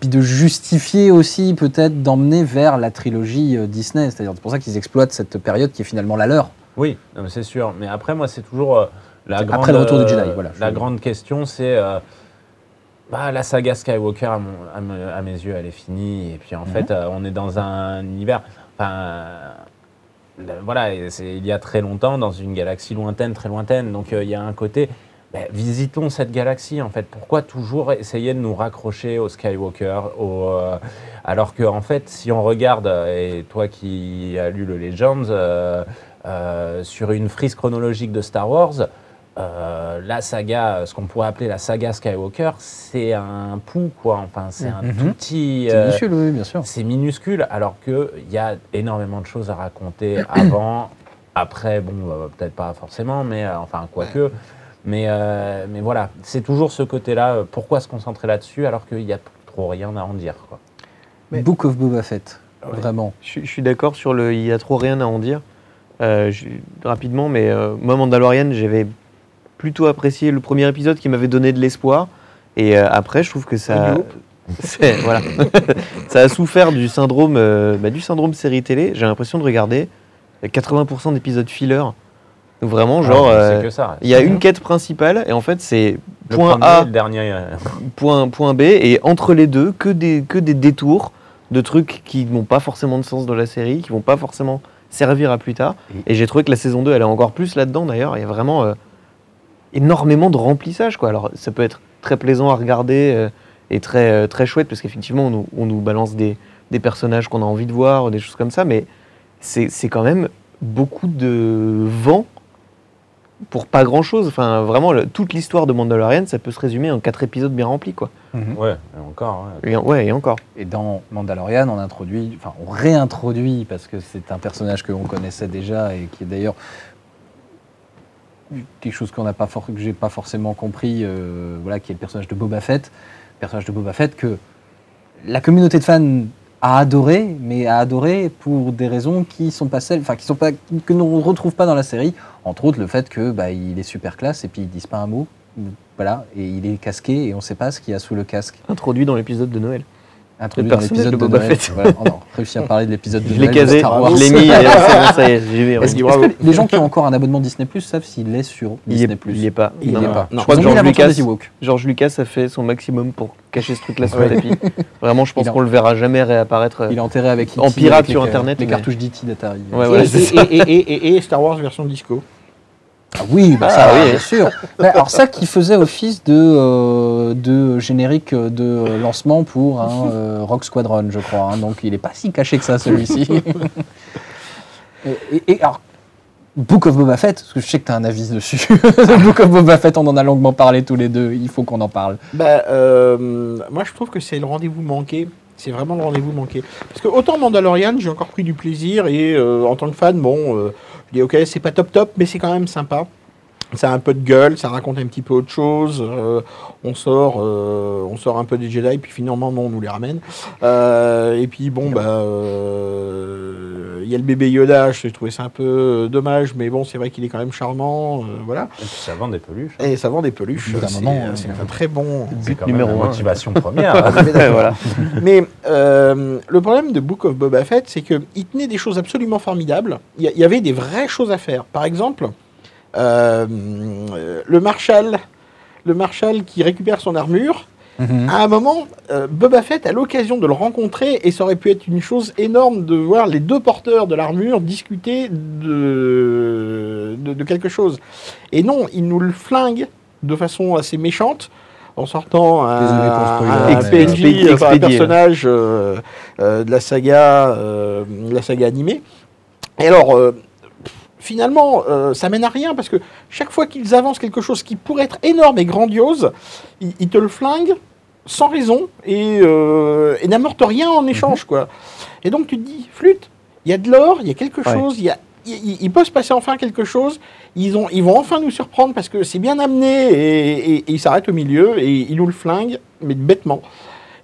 puis de justifier aussi, peut-être d'emmener vers la trilogie Disney. C'est-à-dire c'est pour ça qu'ils exploitent cette période qui est finalement la leur. Oui, c'est sûr. Mais après, moi, c'est toujours la grande. après le retour du Jedi, voilà. La Je- grande question, c'est. bah, la saga Skywalker, à, mon- à me- à mes yeux, elle est finie. Et puis, en Mhm. fait, on est dans un univers. Enfin. Euh, voilà, c'est il y a très longtemps, dans une galaxie lointaine, très lointaine. Donc, euh, il y a un côté. ben, visitons cette galaxie, en fait. Pourquoi toujours essayer de nous raccrocher au Skywalker au, euh, Alors que, en fait, si on regarde, euh, et toi qui as lu le Legends, sur une frise chronologique de Star Wars, euh, la saga, ce qu'on pourrait appeler la saga Skywalker, c'est un pouls, quoi. Enfin, c'est un Mhm. tout petit. C'est euh, minuscule, oui, bien sûr. c'est minuscule, alors qu'il y a énormément de choses à raconter <coughs> avant, après, bon, euh, peut-être pas forcément, mais euh, enfin, quoique. Mais, euh, mais voilà, c'est toujours ce côté-là. euh, Pourquoi se concentrer là-dessus alors qu'il n'y a trop rien à en dire quoi. Mais- Book of Boba Fett, Ouais. vraiment. Je, suis- je suis d'accord sur le. Il y a trop rien à en dire. Euh, je- rapidement, mais euh, moi, Mandalorian, j'avais plutôt apprécié le premier épisode qui m'avait donné de l'espoir. Et euh, après, je trouve que ça. <laughs> Voilà. <laughs> ça a souffert du syndrome, euh, bah, du syndrome série télé. J'ai l'impression de regarder 80% d'épisodes filler. Donc vraiment, genre, euh, que ça. il y a une quête principale et en fait, c'est point premier, A, le dernier. euh, <laughs> point, point B, et entre les deux, que des, que des détours de trucs qui n'ont pas forcément de sens dans la série, qui vont pas forcément servir à plus tard. Et j'ai trouvé que la saison 2, elle est encore plus là-dedans d'ailleurs. Il y a vraiment euh, énormément de remplissage. Quoi. Alors ça peut être très plaisant à regarder euh, et très, euh, très chouette parce qu'effectivement, on nous, on nous balance des, des personnages qu'on a envie de voir, des choses comme ça, mais c'est c'est quand même beaucoup de vent pour pas grand chose. Enfin, vraiment, le- toute l'histoire de Mandalorian, ça peut se résumer en quatre épisodes bien remplis, quoi. Ouais, et encore. ouais. Et, ouais, et encore. Et dans Mandalorian, on introduit, enfin, on réintroduit parce que c'est un personnage que on connaissait déjà et qui est d'ailleurs quelque chose qu'on n'a pas que j'ai pas forcément compris, euh, voilà, qui est le personnage de Boba Fett, personnage de Boba Fett que la communauté de fans a adoré, mais a adoré pour des raisons qui sont pas celles, enfin, qui sont pas, que l'on ne retrouve pas dans la série, entre autres le fait que bah, il est super classe et puis ils disent pas un mot, voilà, et il est casqué et on sait pas ce qu'il y a sous le casque. Introduit dans l'épisode de Noël. Introduit Le dans l'épisode de de, Boba Noël. Fett. Voilà, on a réussi à parler de l'épisode de Je l'ai casé, Star Wars. je l'ai mis, <laughs> et c'est bon, ça y est, j'y vais. Est-ce ouais. est-ce que les gens qui ont encore un abonnement Disney Plus savent s'il est sur Il Disney est, Plus il y est pas. Il Non, est non. pas. Je Ils crois que George Lucas. George Lucas a fait son maximum pour cacher ce truc-là sous Ouais. le tapis. <laughs> Vraiment, je pense qu'on le verra jamais réapparaître. Il est enterré avec En E.T., pirate sur les- Internet, Les cartouches d'E.T. d'Atari. Et Star Wars version disco. Ah oui, bah Ah ça, oui. bien sûr. <laughs> Alors ça qui faisait office de, euh, de générique de lancement pour un euh, Rock Squadron, je crois. hein. donc il n'est pas si caché que ça, celui-ci. <laughs> et, et- et alors, Book of Boba Fett, parce que je sais que tu as un avis dessus. <laughs> Book of Boba Fett, on en a longuement parlé tous les deux. Il faut qu'on en parle. Bah, euh, moi, je trouve que c'est le rendez-vous manqué. C'est vraiment le rendez-vous manqué. Parce que autant Mandalorian, j'ai encore pris du plaisir et euh, en tant que fan, bon, euh, je dis ok, c'est pas top top, mais c'est quand même sympa. Ça a un peu de gueule, ça raconte un petit peu autre chose. euh, on sort, euh, on sort un peu des Jedi, puis finalement non, on nous les ramène. Euh, et puis bon, bah, euh, il y a le bébé Yoda, j'ai trouvé ça un peu dommage, mais bon, c'est vrai qu'il est quand même charmant. euh, voilà. Et puis ça vend des peluches. Et ça vend des peluches. C'est un très bon. Quand numéro même un. motivation première. <laughs> voilà. Mais euh, le problème de Book of Boba Fett, c'est qu'il tenait des choses absolument formidables. Il y, il avait des vraies choses à faire. Par exemple, le Marshal, le Marshal qui récupère son armure. Mhm. À un moment, euh, Boba Fett a l'occasion de le rencontrer et ça aurait pu être une chose énorme de voir les deux porteurs de l'armure discuter de, de, de quelque chose. Et non, il nous le flingue de façon assez méchante en sortant un, un PNJ, enfin, un personnage euh, euh, de la saga, euh, de la saga animée. Et alors, euh, finalement, euh, ça mène à rien parce que chaque fois qu'ils avancent quelque chose qui pourrait être énorme et grandiose, ils, ils te le flinguent sans raison et, euh, et n'amortent rien en échange, quoi. Et donc tu te dis, flûte, il y a de l'or, il y a quelque Ouais. chose, il y a, il, il- il peut se passer enfin quelque chose. Ils, ont, ils vont enfin nous surprendre parce que c'est bien amené et, et- et ils s'arrêtent au milieu et ils nous le flinguent, mais bêtement.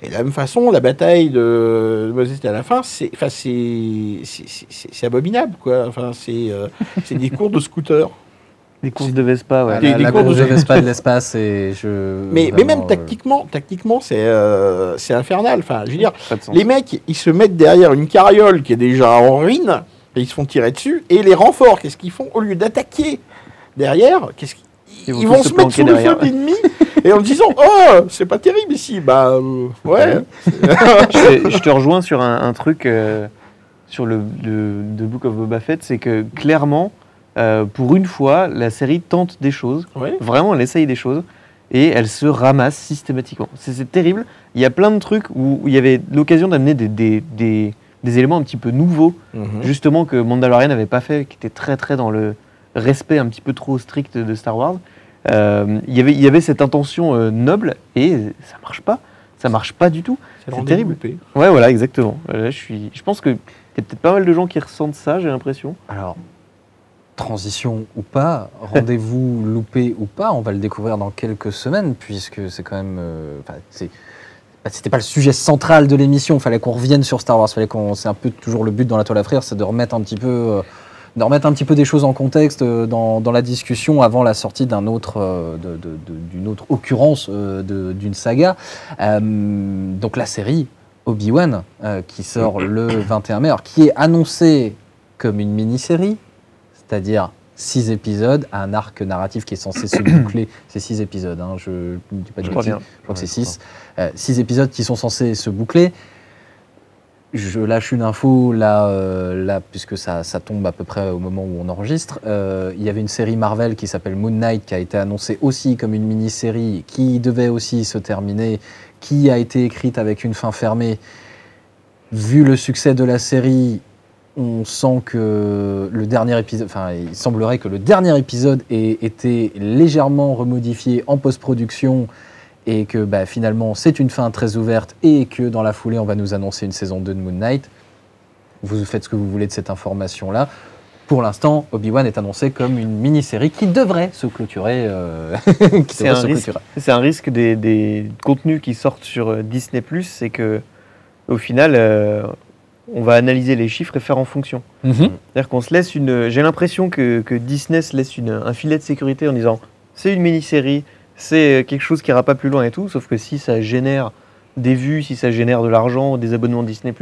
Et de la même façon, la bataille de Moses à la fin, c'est, enfin, c'est, abominable, quoi. Enfin, c'est, euh, c'est des cours de scooter. Des courses de Vespa, ouais. Des- la, des la cours course de- de Vespa de l'espace et je. Mais, mais même euh, tactiquement, tactiquement, c'est, euh, c'est infernal. Enfin, je veux dire, de les mecs, ils se mettent derrière une carriole qui est déjà en ruine et ils se font tirer dessus. Et les renforts, qu'est-ce qu'ils font? Au lieu d'attaquer derrière, qu'est-ce qu'ils Ils vont ils tous vont se se mettre sous le feu de l'ennemi <laughs> et en disant Oh, c'est pas terrible ici. Bah, euh, ouais. <laughs> je, te- je te rejoins sur un, un truc euh, sur le de, de Book of Boba Fett, c'est que clairement, euh, pour une fois, la série tente des choses. Vraiment, elle essaye des choses et elle se ramasse systématiquement. C'est terrible. Il y a plein de trucs où, où il y avait l'occasion d'amener des, des, des- des éléments un petit peu nouveaux, Mhm. justement que Mandalorian n'avait pas fait, qui était très très dans le respect un petit peu trop strict de Star Wars. Euh, il y avait- il y avait cette intention euh, noble et ça marche pas. Ça marche pas du tout. C'est terrible. loupé. Ouais, voilà, exactement. Euh, Là, je, suis... je pense qu'il y a peut-être pas mal de gens qui ressentent ça, j'ai l'impression. Alors, transition ou pas, <laughs> rendez-vous loupé ou pas, on va le découvrir dans quelques semaines, puisque c'est quand même. euh, c'est- bah, C'était pas le sujet central de l'émission, il fallait qu'on revienne sur Star Wars, fallait qu'on, c'est un peu toujours le but dans la toile à frire, c'est de remettre un petit peu, euh, de remettre un petit peu des choses en contexte euh, dans, dans la discussion avant la sortie d'un autre, euh, d'une autre occurrence euh, d'une saga. Donc la série Obi-Wan qui sort le 21 mai, alors qui est annoncée comme une mini-série, c'est-à-dire six épisodes, un arc narratif qui est censé se boucler. <coughs> C'est six épisodes, hein, je ne dis pas de bêtises. Je crois que c'est six. Euh, six épisodes qui sont censés se boucler. Je lâche une info là, euh, puisque ça, ça tombe à peu près au moment où on enregistre. Euh, il y avait une série Marvel qui s'appelle Moon Knight qui a été annoncée aussi comme une mini-série qui devait aussi se terminer, qui a été écrite avec une fin fermée. Vu le succès de la série, on sent que le dernier épisode, enfin, il semblerait que le dernier épisode ait été légèrement remodifié en post-production et que bah, finalement c'est une fin très ouverte et que dans la foulée on va nous annoncer une saison 2 de Moon Knight. Vous faites ce que vous voulez de cette information-là. Pour l'instant, Obi-Wan est annoncé comme une mini-série qui devrait se clôturer. euh, <laughs> C'est un un risque des, des contenus qui sortent sur euh, Disney+, c'est que au final, euh, on va analyser les chiffres et faire en fonction. Mhm. C'est-à-dire qu'on se laisse une. J'ai l'impression que, que Disney se laisse une, un filet de sécurité en disant c'est une mini-série, c'est quelque chose qui ira pas plus loin et tout. Sauf que si ça génère des vues, si ça génère de l'argent, des abonnements Disney,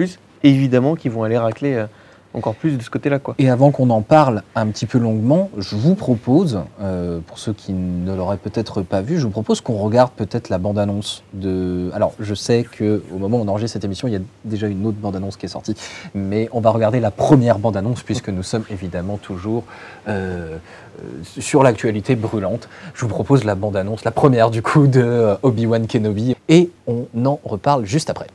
évidemment qu'ils vont aller racler euh, encore plus de ce côté-là. quoi. Et avant qu'on en parle un petit peu longuement, je vous propose, euh, pour ceux qui ne l'auraient peut-être pas vu, je vous propose qu'on regarde peut-être la bande-annonce de. Alors, je sais que au moment où on enregistre cette émission, il y a déjà une autre bande-annonce qui est sortie, mais on va regarder la première bande-annonce puisque nous sommes évidemment toujours euh, euh, sur l'actualité brûlante. Je vous propose la bande-annonce, la première du coup de Obi-Wan Kenobi, et on en reparle juste après.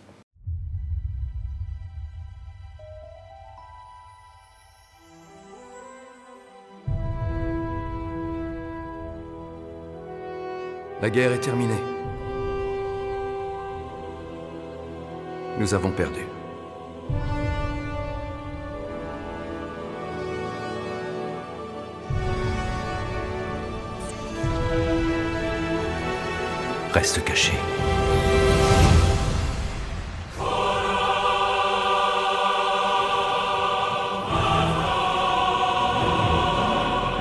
La guerre est terminée. Nous avons perdu. Reste caché.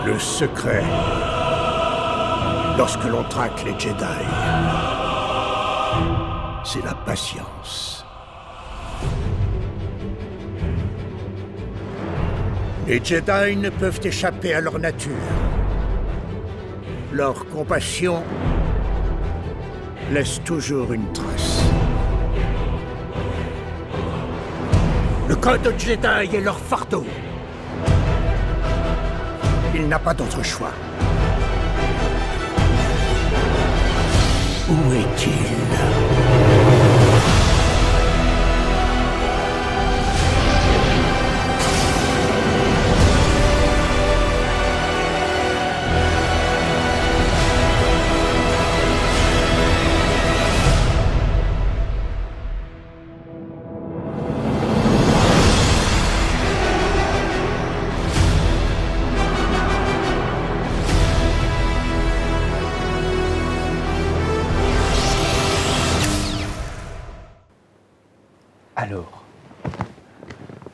Le secret. Lorsque l'on traque les Jedi. C'est la patience. Les Jedi ne peuvent échapper à leur nature. Leur compassion laisse toujours une trace. Le code Jedi est leur fardeau. Il n'a pas d'autre choix. Où est-il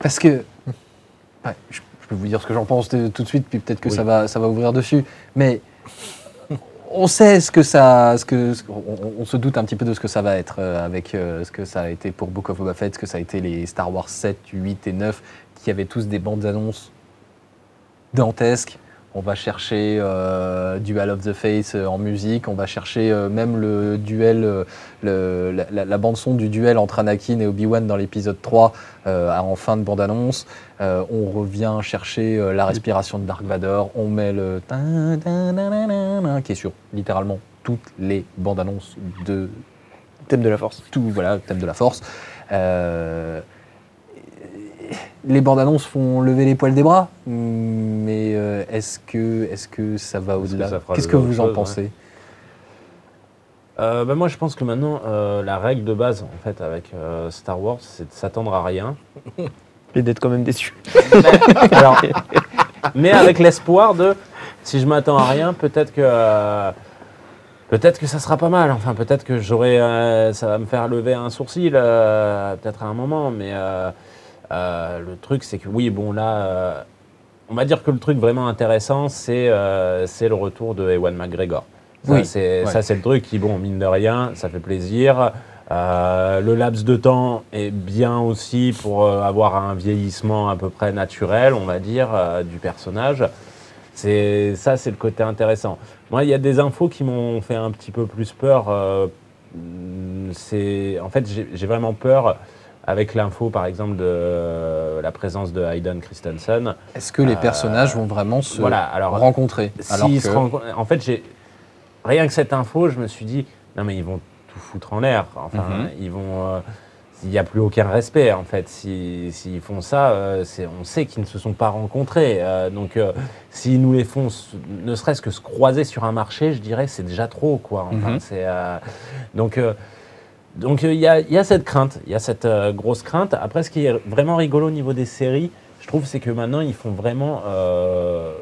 parce que ouais, je, je peux vous dire ce que j'en pense de- tout de suite, puis peut-être que Oui. ça va, ça va ouvrir dessus. Mais on sait ce que ça, ce que, ce qu'on- on, on se doute un petit peu de ce que ça va être euh, avec euh, ce que ça a été pour Book of Boba Fett, ce que ça a été les Star Wars 7, 8 et 9, qui avaient tous des bandes annonces dantesques. On va chercher euh, Duel of the Fates euh, en musique, on va chercher euh, même le duel, euh, le- la, la- la bande son du duel entre Anakin et Obi-Wan dans l'épisode 3 euh, en fin de bande-annonce. Euh, on revient chercher euh, la respiration de Dark Vador, on met le qui est sur littéralement toutes les bandes-annonces de Thème de la force. tout, voilà, thème de la force. Euh, les bandes annonces font lever les poils des bras, mais euh, est-ce que, est que ça va au-delà Qu'est-ce que vous en chose, pensez? Euh, bah, moi, je pense que maintenant, euh, la règle de base, en fait, avec euh, Star Wars, c'est de s'attendre à rien. Et d'être quand même déçu. <laughs> Alors, mais <laughs> avec l'espoir de, si je m'attends à rien, peut-être que euh, peut-être que ça sera pas mal. Enfin, peut-être que j'aurai, euh, ça va me faire lever un sourcil, euh, peut-être à un moment. Mais euh, euh, le truc, c'est que oui, bon là, euh, on va dire que le truc vraiment intéressant, c'est euh, c'est le retour de Ewan McGregor. Ça, Oui, c'est ouais. ça, c'est le truc qui, bon, mine de rien, ça fait plaisir. Le laps de temps est bien aussi pour avoir un vieillissement à peu près naturel, on va dire, du personnage. C'est ça, c'est le côté intéressant. Moi, il y a des infos qui m'ont fait un petit peu plus peur. c'est en fait, j'ai vraiment peur avec l'info, par exemple, de euh, la présence de Hayden Christensen. Est-ce que les Euh, personnages vont vraiment se Voilà. Alors, rencontrer alors S'ils que- se rencontrent- En fait, j'ai rien que cette info, je me suis dit, non mais ils vont tout foutre en l'air. Enfin, Mhm. ils vont. euh, il n'y a plus aucun respect en fait. Si- S'ils font ça, euh, on sait qu'ils ne se sont pas rencontrés. Euh, donc, euh, s'ils nous les font, ne serait-ce que se croiser sur un marché, je dirais, c'est déjà trop quoi. Enfin, euh, donc. Donc euh, il y, a, il y a cette crainte, il y a cette euh, grosse crainte. Après, ce qui est vraiment rigolo au niveau des séries, je trouve, c'est que maintenant ils font vraiment, euh,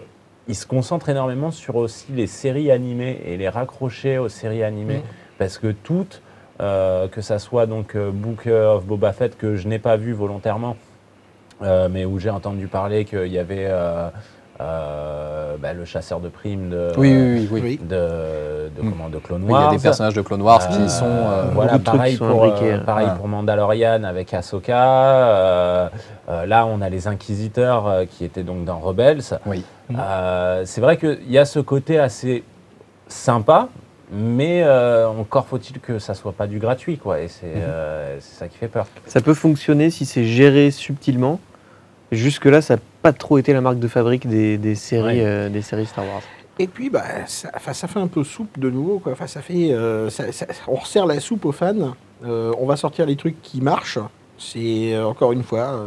ils se concentrent énormément sur aussi les séries animées et les raccrocher aux séries animées, parce que toutes, euh, que ça soit donc Book of Boba Fett que je n'ai pas vu volontairement, euh, mais où j'ai entendu parler qu'il y avait euh, bah, le chasseur de primes de, Oui, oui, oui. de, de, Mm. comment, de Clone Oui, Il y a Wars. des personnages de Clone Wars Euh, qui sont. euh, voilà, pareil, sont pour, euh, hein. pareil Voilà. pour Mandalorian avec Ahsoka. euh, euh, là, on a les Inquisiteurs euh, qui étaient donc dans Rebels. Oui. Euh, c'est vrai qu'il y a ce côté assez sympa, mais euh, encore faut-il que ça soit pas du gratuit, quoi. Et c'est euh, c'est ça qui fait peur. Ça peut fonctionner si c'est géré subtilement. Jusque-là, ça n'a pas trop été la marque de fabrique des, des séries, Ouais. euh, des séries Star Wars. Et puis, bah, ça, fait un peu soupe de nouveau. Quoi. Enfin, ça fait, euh, ça- ça- on resserre la soupe aux fans. Euh, on va sortir les trucs qui marchent. C'est encore une fois,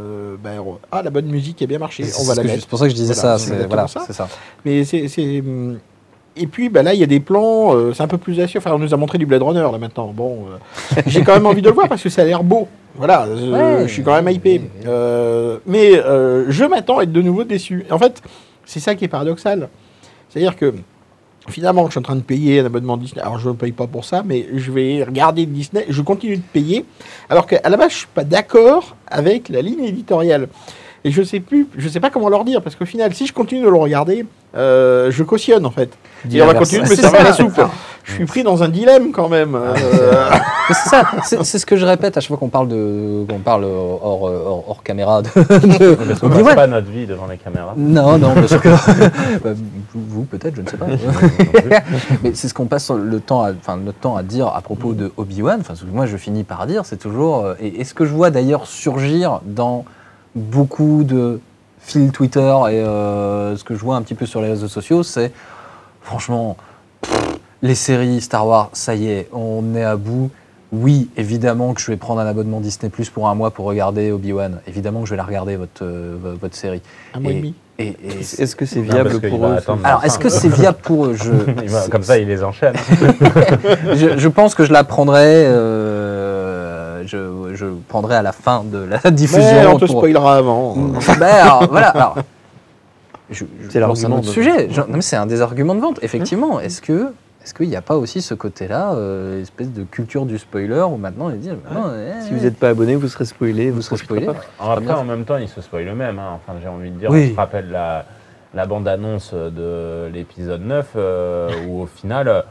on- ah la bonne musique a bien marché, C'est on va ce la que je- mettre. C'est pour ça que je disais Voilà, ça. c'est c'est- exactement Voilà, ça. c'est ça. Mais c'est, c'est, hum, et puis bah, là il y a des plans, euh, c'est un peu plus acier. Enfin, on nous a montré du Blade Runner là maintenant. Bon, euh, j'ai quand même envie de le voir parce que ça a l'air beau. Voilà, Ouais. je suis quand même hypé. Euh, mais euh, je m'attends à être de nouveau déçu. En fait, c'est ça qui est paradoxal. C'est-à-dire que finalement, je suis en train de payer un abonnement Disney. Alors, je ne paye pas pour ça, mais je vais regarder Disney. Je continue de payer. Alors qu'à la base, je ne suis pas d'accord avec la ligne éditoriale. Et je sais plus, je sais pas comment leur dire, parce qu'au final, si je continue de le regarder, euh, je cautionne en fait. Et on va continuer de me servir la soupe. Je suis pris dans un dilemme quand même. euh, Mais <laughs> c'est ça, c'est ce que je répète à chaque fois qu'on parle de, qu'on parle hors, hors, hors caméra de, de Parce qu'on Obi-Wan. passe pas notre vie devant les caméras. Non, non, bien sûr que <laughs> Bah, vous, vous, peut-être, je ne sais pas. <laughs> Mais c'est ce qu'on passe le temps, à, enfin notre temps à dire à propos de Obi-Wan. Enfin, ce que moi, je finis par dire, c'est toujours. euh, Et, et ce que je vois d'ailleurs surgir dans beaucoup de fils Twitter et euh, ce que je vois un petit peu sur les réseaux sociaux, c'est franchement pff, les séries Star Wars. Ça y est, on est à bout. Oui, évidemment que je vais prendre un abonnement Disney Plus pour un mois pour regarder Obi-Wan. Évidemment que je vais la regarder votre euh, vo- votre série. un mois et Et- demi. Et, et- Est-ce que c'est Non, viable pour eux? alors, est-ce que c'est viable pour eux? <laughs> Je, comme ça, il les enchaîne. <laughs> je, je pense que je la prendrai. euh, je, je prendrai à la fin de la <laughs> diffusion. Mais on te pour- spoilera avant. Ben, alors, voilà. Alors, <laughs> je, je- C'est l'argument autre de- sujet. Je- non, mais c'est un des arguments de vente. Effectivement, est-ce que est-ce qu'il n'y a pas aussi ce côté-là, euh, espèce de culture du spoiler où maintenant ils disent bah non, eh, Si vous n'êtes pas abonné, vous serez spoilé, vous, Vous serez spoilé. pas. Après, en même temps, il se spoil eux-mêmes. hein. Enfin, j'ai envie de dire, Oui. on se rappelle la, la bande-annonce de l'épisode 9, euh, où au final, euh,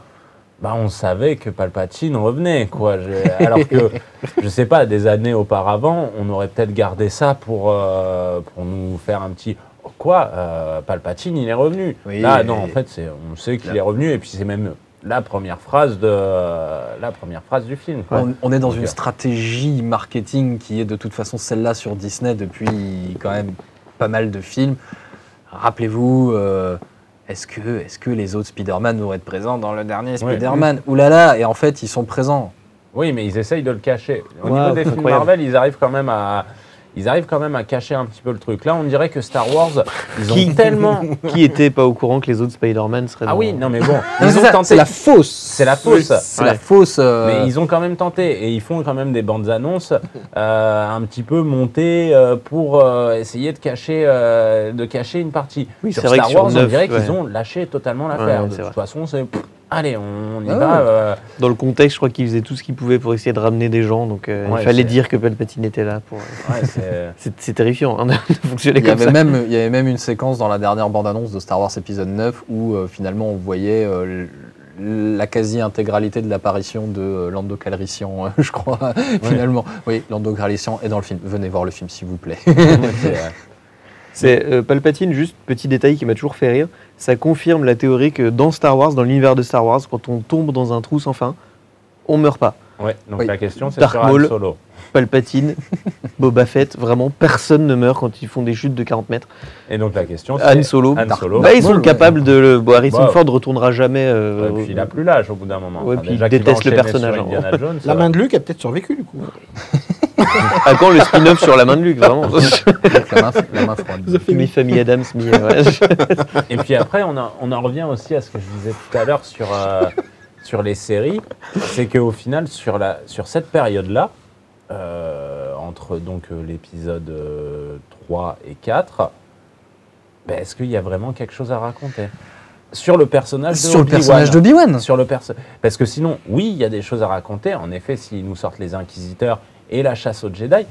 bah, on savait que Palpatine revenait. Quoi. Je- alors que, <laughs> je sais pas, des années auparavant, on aurait peut-être gardé ça pour, euh, pour nous faire un petit. oh, Quoi euh, Palpatine, il est revenu. Oui, Là, non, en fait, on sait qu'il est revenu, et puis c'est même la première phrase, de, la première phrase du film. quoi. On, on est dans Donc, une euh, stratégie marketing qui est de toute façon celle-là sur Disney depuis quand même pas mal de films. Rappelez-vous, euh, est-ce que, est que les autres Spider-Man vont être présents dans le dernier Ouais. Spider-Man Ouh là là Et en fait, ils sont présents. Oui, mais ils essayent de le cacher. Au Ouais, niveau des films. Marvel, ils arrivent quand même à. Ils arrivent quand même à cacher un petit peu le truc. Là, on dirait que Star Wars, <laughs> ils ont Qui- tellement. <laughs> Qui était pas au courant que les autres Spider-Man seraient Ah dans- oui, non mais bon, <laughs> ils c'est ont ça, tenté. C'est la fausse. C'est la fausse. C'est Ouais. la fausse. euh, Mais ils ont quand même tenté et ils font quand même des bandes annonces euh, un petit peu montées euh, pour essayer de cacher, de cacher une partie. Oui, sur c'est vrai Star que sur Wars, on neuf, dirait qu'ils ont lâché totalement l'affaire. Ouais, de toute vrai. façon, c'est allez, on, y Ah va. ouais. euh, Dans le contexte, je crois qu'ils faisaient tout ce qu'ils pouvaient pour essayer de ramener des gens, donc euh, Ouais, il fallait dire que Palpatine était là. Pour... ouais, c'est- <laughs> C'est c'est terrifiant hein, de fonctionner Il y, comme avait ça. même, il y avait même une séquence dans la dernière bande-annonce de Star Wars épisode 9 où euh, finalement on voyait euh, la quasi-intégralité de l'apparition de euh, Lando Calrissian, euh, <laughs> je crois, finalement. Oui, Lando Calrissian est dans le film. Venez voir le film, s'il vous plaît. <laughs> c'est, euh, Palpatine, juste petit détail qui m'a toujours fait rire. Ça confirme la théorie que dans Star Wars, dans l'univers de Star Wars, quand on tombe dans un trou sans fin, on meurt pas. ouais, donc Oui. la question, c'est Han Maul. Solo. Palpatine, <laughs> Boba Fett, vraiment personne ne meurt quand ils font des chutes de 40 mètres. Et donc la question, c'est Han Solo, Han Dark Solo. bah, ils sont Maul, ouais. capables de le. Bon, Harrison Bah, Ford retournera jamais. euh, Ouais, puis il a plus l'âge au bout d'un moment. Ouais, puis il déjà déteste le personnage, hein. Jones, La euh, main de Luc a peut-être survécu du coup. <laughs> À quand le spin-off sur la main de Luc, vraiment la, main, la main froide. Mi-famille Adams, mi. ouais. Et puis après, on, en- on en revient aussi à ce que je disais tout à l'heure sur, euh, sur les séries. C'est qu'au final, sur, la, sur cette période-là, euh, entre donc euh, l'épisode euh, 3 et 4, ben, est-ce qu'il y a vraiment quelque chose à raconter? Sur le personnage de Sur le Obi-Wan. personnage d'Obi-Wan. Sur le perso- Parce que sinon, oui, il y a des choses à raconter. En effet, s'ils nous sortent les Inquisiteurs et la chasse aux Jedi.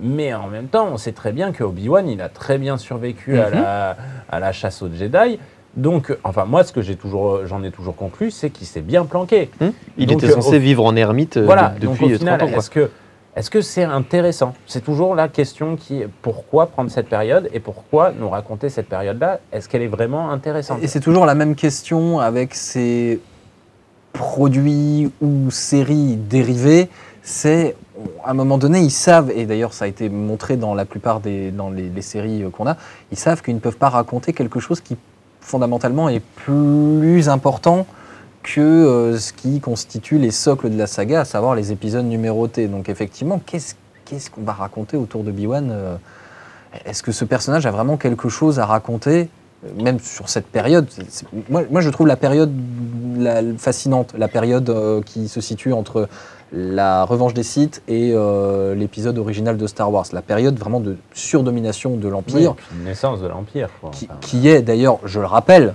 Mais en même temps, on sait très bien que Obi-Wan, il a très bien survécu à, la, à la chasse aux Jedi. Donc, enfin, moi, ce que j'ai toujours, j'en ai toujours conclu, c'est qu'il s'est bien planqué. Il Donc, était censé au- vivre en ermite euh, voilà. de- donc, depuis au final, 30 ans. quoi. est-ce que, est-ce que c'est intéressant? C'est toujours la question qui est pourquoi prendre cette période et pourquoi nous raconter cette période-là? Est-ce qu'elle est vraiment intéressante? Et c'est toujours la même question avec ces produits ou séries dérivées. C'est à un moment donné, ils savent, et d'ailleurs ça a été montré dans la plupart des dans les, séries euh, qu'on a, ils savent qu'ils ne peuvent pas raconter quelque chose qui fondamentalement est plus important que euh, ce qui constitue les socles de la saga, à savoir les épisodes numérotés. Donc effectivement, qu'est-ce qu'est-ce qu'on va raconter autour de Biwan Est-ce que ce personnage a vraiment quelque chose à raconter euh, même sur cette période, moi, moi, je trouve la période fascinante, la période euh, qui se situe entre la revanche des Sith et euh, l'épisode original de Star Wars, la période vraiment de surdomination de Oui, l'Empire, une naissance de l'Empire. quoi. qui, qui est d'ailleurs, je le rappelle,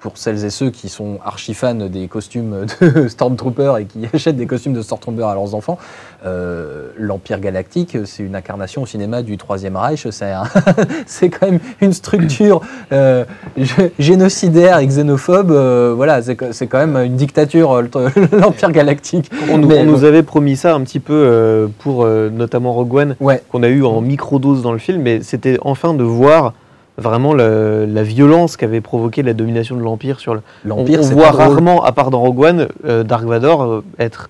pour celles et ceux qui sont archi fans des costumes <laughs> de Stormtrooper et qui <laughs> achètent des costumes de Stormtrooper à leurs enfants, euh, l'Empire Galactique, c'est une incarnation au cinéma du Troisième Reich. C'est un- <laughs> c'est quand même une structure euh, gé- génocidaire et xénophobe. euh, voilà, c'est quand même une dictature, le- l'Empire Galactique. On, nous- Mais on bon. nous avait promis ça un petit peu pour notamment Rogue One, Ouais. qu'on a eu en microdose dans le film, mais c'était enfin de voir vraiment le- la violence qu'avait provoqué la domination de l'Empire sur le. On, L'Empire, on c'est voit rarement, à part dans Rogue One, euh, Dark Vador euh, être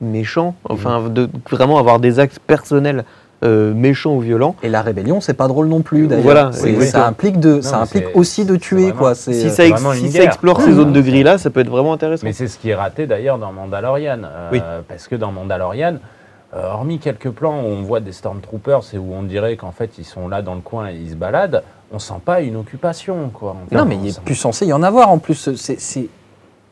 méchant, enfin de vraiment avoir des actes personnels euh, méchants ou violents. Et la rébellion, c'est pas drôle non plus d'ailleurs. Voilà, C'est- ça implique, de, Non, ça implique c'est- aussi de c'est tuer. vraiment- Quoi. C'est, Si ça, ex- si explore ces Mmh. zones de gris là, ça peut être vraiment intéressant. Mais c'est ce qui est raté d'ailleurs dans Mandalorian. euh, Oui. Parce que dans Mandalorian, euh, hormis quelques plans où on voit des Stormtroopers et où on dirait qu'en fait ils sont là dans le coin et ils se baladent, on sent pas une occupation. Quoi. Enfin, Non, mais il est sent- plus censé y en avoir en plus. C'est,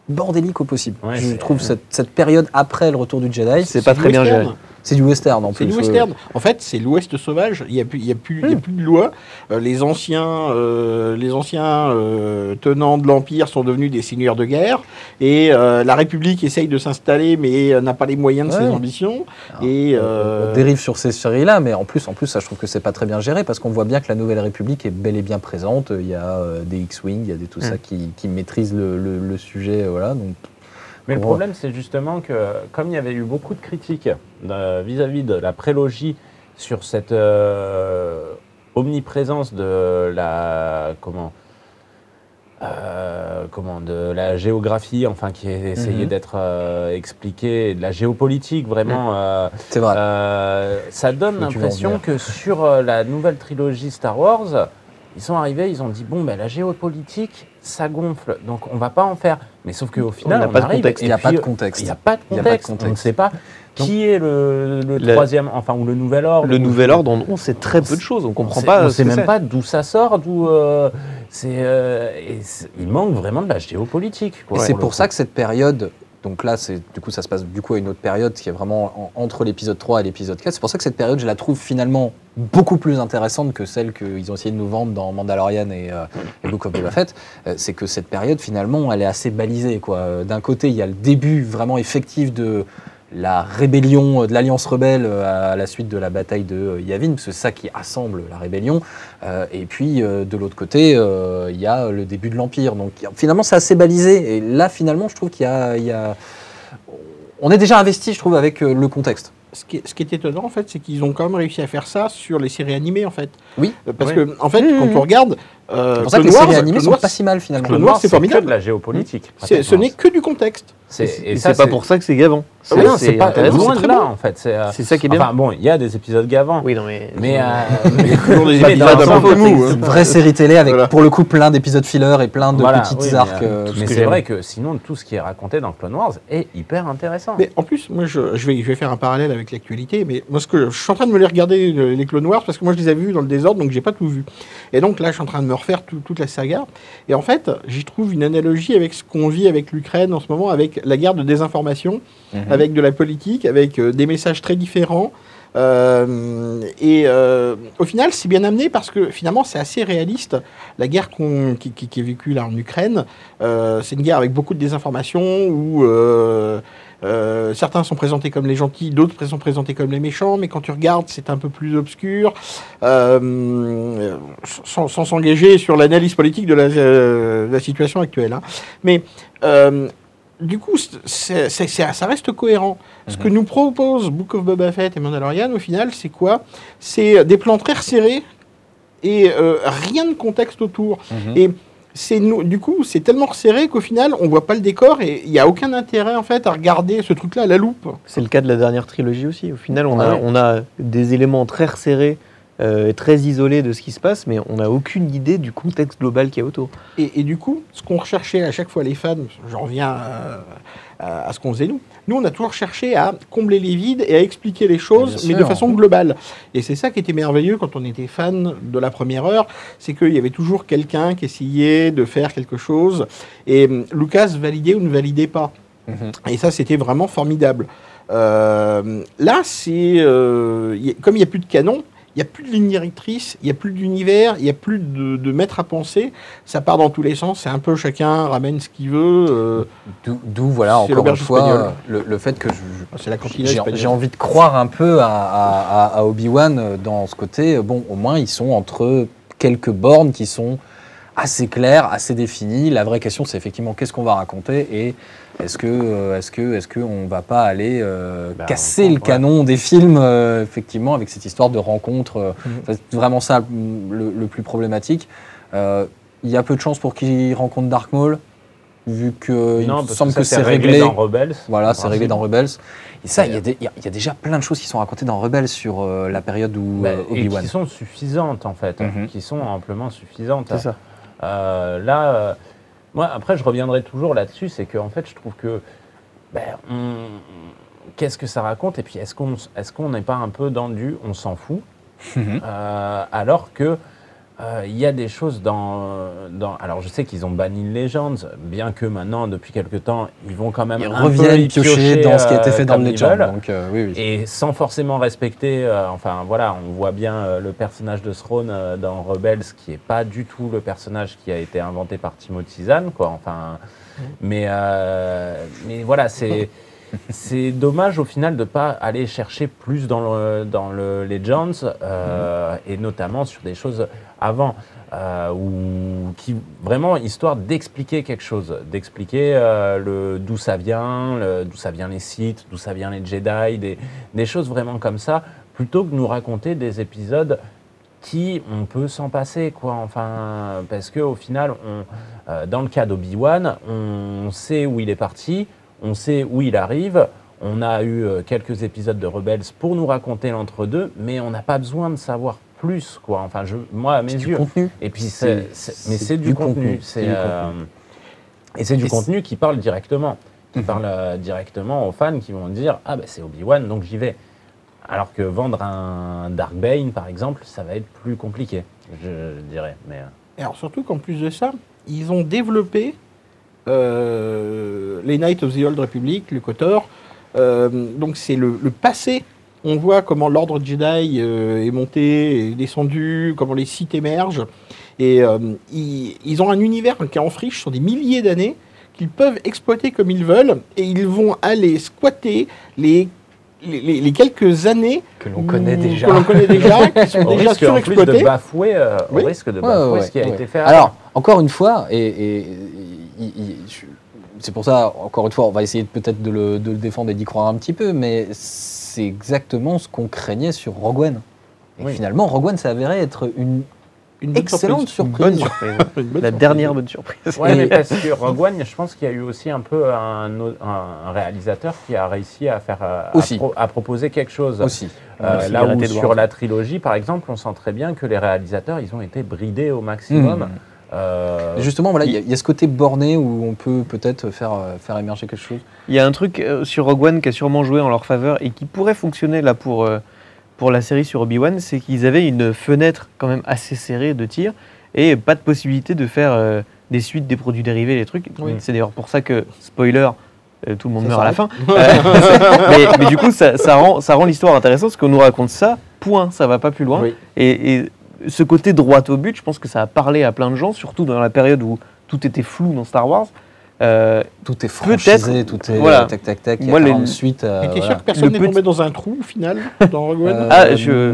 bordélique au possible. Ouais, je trouve cette, cette période après le retour du Jedi, C'est pas très bien géré. C'est du western en C'est plus. du euh, western. En fait, c'est l'Ouest sauvage. Il n'y a, plus- il y a, plus- il y a plus de loi. Euh, les anciens, euh, les anciens euh, tenants de l'Empire sont devenus des seigneurs de guerre. Et la République essaye de s'installer, mais n'a pas les moyens de Ouais. ses ambitions. Alors, et on- on dérive sur ces séries-là, mais en plus, en plus, ça, je trouve que c'est pas très bien géré parce qu'on voit bien que la Nouvelle République est bel et bien présente. Il y a des X-wing, il y a des tout ça Mm. qui, qui maîtrisent le, le- le sujet, voilà. Donc, Mais le problème, c'est justement que, comme il y avait eu beaucoup de critiques euh, vis-à-vis de la prélogie sur cette euh, omniprésence de la comment euh, comment de la géographie, enfin qui est essayé Mhm. d'être euh, expliqué, de la géopolitique vraiment. euh, c'est vrai. euh, ça donne l'impression que sur euh, la nouvelle trilogie Star Wars, ils sont arrivés, ils ont dit bon ben la géopolitique ça gonfle, donc on va pas en faire. Mais sauf qu'au final, contexte. Il n'y a pas de contexte. il n'y a pas de Il y a pas de contexte. On ne contexte. sait pas qui est le, troisième, enfin ou le nouvel ordre. Le ou- nouvel ordre, on, on sait très peu de choses, on on comprend sait- pas. On ce sait même pas d'où ça sort, d'où euh, c'est. euh, il manque vraiment de la géopolitique. quoi, Et c'est pour ça que cette période, donc là, c'est du coup, ça se passe du coup à une autre période qui est vraiment en- entre l'épisode 3 et l'épisode 4. C'est pour ça que cette période, je la trouve finalement beaucoup plus intéressante que celle qu'ils ont essayé de nous vendre dans Mandalorian et, euh, et Book of Boba Fett. Euh, c'est que cette période, finalement, elle est assez balisée. quoi. Euh, D'un côté, il y a le début vraiment effectif de la rébellion euh, de l'Alliance rebelle à la suite de la bataille de Yavin, parce que c'est ça qui assemble la rébellion. Et puis de l'autre côté, il y a le début de l'Empire. Donc finalement, c'est assez balisé. Et là, finalement, je trouve qu'il y a, On est déjà investi, je trouve, avec le contexte. Ce qui, est, ce qui est étonnant, en fait, c'est qu'ils ont quand même réussi à faire ça sur les séries animées, en fait. Oui. Euh, Parce que, en fait, Mmh, quand mmh. on regarde. Euh, C'est pour ça que les séries animées sont pas si mal, finalement. Wars, Wars, c'est c'est que formidable. de la géopolitique. Ce n'est que du contexte. C'est- Et c'est pas pour ça que c'est gavant. Ah non, c'est pas intéressant. loin c'est de là bon. en fait. C'est euh, C'est ça qui est bien. Enfin bon, il y a des épisodes gavants. oui, non, mais. Mais, euh, <laughs> mais <laughs> mous, c'est- hein. Une vraie série télé avec, Voilà. pour le coup, plein d'épisodes filler et plein de Voilà, petits oui, mais, arcs. euh, euh, Mais que c'est vrai que sinon, tout ce qui est raconté dans Clone Wars est hyper intéressant. Mais en plus, moi, je, je vais, je vais faire un parallèle avec l'actualité. Mais moi, ce que je suis en train de me les regarder le- les Clone Wars parce que moi, je les avais vus dans le désordre, donc j'ai pas tout vu. Et donc là, je suis en train de me refaire tout- toute la saga. Et en fait, j'y trouve une analogie avec ce qu'on vit avec l'Ukraine en ce moment, avec la guerre de désinformation, Mhm. avec de la politique, avec euh, des messages très différents. Euh, et euh, au final, c'est bien amené parce que finalement, c'est assez réaliste. La guerre qu'on- qui, qui- qui est vécue là en Ukraine, euh, c'est une guerre avec beaucoup de désinformation où euh, certains sont présentés comme les gentils, d'autres sont présentés comme les méchants, mais quand tu regardes, c'est un peu plus obscur, euh, sans s'engager sur l'analyse politique de la, euh, de la situation actuelle. hein. Mais du coup, ça reste cohérent. Ce que nous propose Book of Boba Fett et Mandalorian, au final, c'est quoi? C'est des plans très resserrés et euh, rien de contexte autour. Mhm. Et c'est du coup, c'est tellement resserré qu'au final, on voit pas le décor et il n'y a aucun intérêt en fait à regarder ce truc-là à la loupe. C'est le cas de la dernière trilogie aussi. Au final, on, a, Ouais. on a des éléments très resserrés, euh, très isolés de ce qui se passe, mais on n'a aucune idée du contexte global qu'il y a autour. Et, et du coup, ce qu'on recherchait à chaque fois les fans, j'en reviens à, à- à ce qu'on faisait nous, nous on a toujours cherché à combler les vides et à expliquer les choses, mais de façon globale. Et c'est ça qui était merveilleux quand on était fan de la première heure, c'est qu'il y avait toujours quelqu'un qui essayait de faire quelque chose, et hum, Lucas validait ou ne validait pas. Mhm. Et ça, c'était vraiment formidable. Euh, là, c'est euh, comme il n'y a plus de canon, Il n'y a plus de ligne directrice, il n'y a plus d'univers, il n'y a plus de, de maître à penser. Ça part dans tous les sens. C'est un peu chacun ramène ce qu'il veut. euh, D'où- voilà, encore une fois, le, le fait que cantine j'ai envie de croire un peu à, à- à- à Obi-Wan euh, dans ce côté. euh, Bon, au moins, ils sont entre quelques bornes qui sont assez claires, assez définies. La vraie question, c'est effectivement qu'est-ce qu'on va raconter et est-ce que, euh, est-ce que, est-ce que on va pas aller euh, Bah, casser le ouais. canon des films, euh, effectivement, avec cette histoire de rencontre. euh, Mhm. C'est vraiment ça mm, le, le plus problématique. Euh, Il y a peu de chances pour qu'ils rencontrent Dark Maul, vu que il non, me parce semble que, que c'est réglé. réglé dans Rebels. Voilà, c'est réglé dans Rebels. Et ça, il y, a des- il y a- il y a déjà plein de choses qui sont racontées dans Rebels sur euh, la période où Bah, euh, et Obi-Wan. qui sont suffisantes en fait, Mhm. qui sont amplement suffisantes. C'est ça. Euh, là, euh, moi après je reviendrai toujours là-dessus, c'est qu'en fait je trouve que ben, on- qu'est-ce que ça raconte? Et puis est-ce qu'on qu'on n'est pas un peu dans du on s'en fout? Mhm. Euh, alors que euh, il y a des choses dans, dans alors je sais qu'ils ont banni Legends, bien que maintenant depuis quelque temps ils vont quand même Ils un peu reviennent y piocher dans ce qui a été euh, fait dans comme le ils Legend. veulent. Donc, euh, oui, oui. Et sans forcément respecter, euh, enfin voilà, on voit bien euh, le personnage de Throne euh, dans Rebels qui est pas du tout le personnage qui a été inventé par Timothy Zahn, quoi. Enfin, mais euh, mais voilà, c'est <laughs> <laughs> c'est dommage au final de pas aller chercher plus dans le dans le Legends euh, et notamment sur des choses avant. euh, ou qui vraiment histoire d'expliquer quelque chose, d'expliquer euh, le d'où ça vient, d'où ça vient les Sith, d'où ça vient les Jedi, des, des choses vraiment comme ça, plutôt que nous raconter des épisodes qui on peut s'en passer quoi. Enfin parce que au final, on, euh, dans le cas d'Obi-Wan, on sait où il est parti, on sait où il arrive. On a eu euh, quelques épisodes de Rebels pour nous raconter l'entre-deux, mais on n'a pas besoin de savoir plus, quoi. Enfin, je, moi, à mes C'est du contenu. Et puis, C'est- mais c'est du, contenu. contenu. C'est, euh, et c'est du Et contenu qui parle directement, qui Mhm. parle euh, directement aux fans qui vont dire ah ben c'est Obi Wan donc j'y vais. Alors que vendre un Dark Bane par exemple, ça va être plus compliqué, je, je dirais. Mais euh, Et alors surtout qu'en plus de ça, ils ont développé les Knights of the Old Republic, le KOTOR. Euh, donc c'est le, le passé. On voit comment l'ordre Jedi euh, est monté, est descendu, comment les sites émergent. Et euh, ils, ils ont un univers qui est en friche sur des milliers d'années qu'ils peuvent exploiter comme ils veulent. Et ils vont aller squatter les, les, les- les quelques années Que l'on connaît déjà. que l'on connaît déjà, <laughs> qui sont au déjà risque en plus de bafouer, euh, risque de bafouer ouais, ce qui a ouais. été fait. Alors, encore une fois, et, c'est pour ça, encore une fois, on va essayer peut-être de le, de le défendre et d'y croire un petit peu, mais c'est exactement ce qu'on craignait sur Rogue One. Et Oui. finalement, Rogue One s'est avéré être une excellente surprise. surprise. Bonne surprise. <laughs> Une bonne La surprise. dernière bonne surprise. Et- mais parce que Rogue One, je pense qu'il y a eu aussi un peu un, réalisateur qui a réussi à faire euh, à, Aussi. pro- à proposer quelque chose. Aussi. Euh, Aussi, là où sur la trilogie, par exemple, on sent très bien que les réalisateurs, ils ont été bridés au maximum. Mhm. Euh, Justement, voilà, il y, a- il y a ce côté borné où on peut peut-être faire, euh, faire émerger quelque chose. Il y a un truc euh, sur Rogue One qui a sûrement joué en leur faveur et qui pourrait fonctionner là pour, pour la série sur Obi-Wan, c'est qu'ils avaient une fenêtre quand même assez serrée de tir et pas de possibilité de faire euh, des suites, des produits dérivés, des trucs. Oui. C'est d'ailleurs pour ça que, spoiler, euh, tout le monde Ça meurt à la fin. <laughs> <laughs> mais, mais du coup, ça, ça rend, ça rend l'histoire intéressante parce qu'on nous raconte ça, point, ça va pas plus loin. Oui. Et, et ce côté droit au but, je pense que ça a parlé à plein de gens, surtout dans la période où tout était flou dans Star Wars. Euh, Tout est franchisé, tout est Voilà. tac tac tac. Il y a Moi, les- 40 suites. euh, Et t'es voilà. sûr que personne n'est petit- tombé dans un trou au final dans <laughs> Rogue One Euh, Ah, je-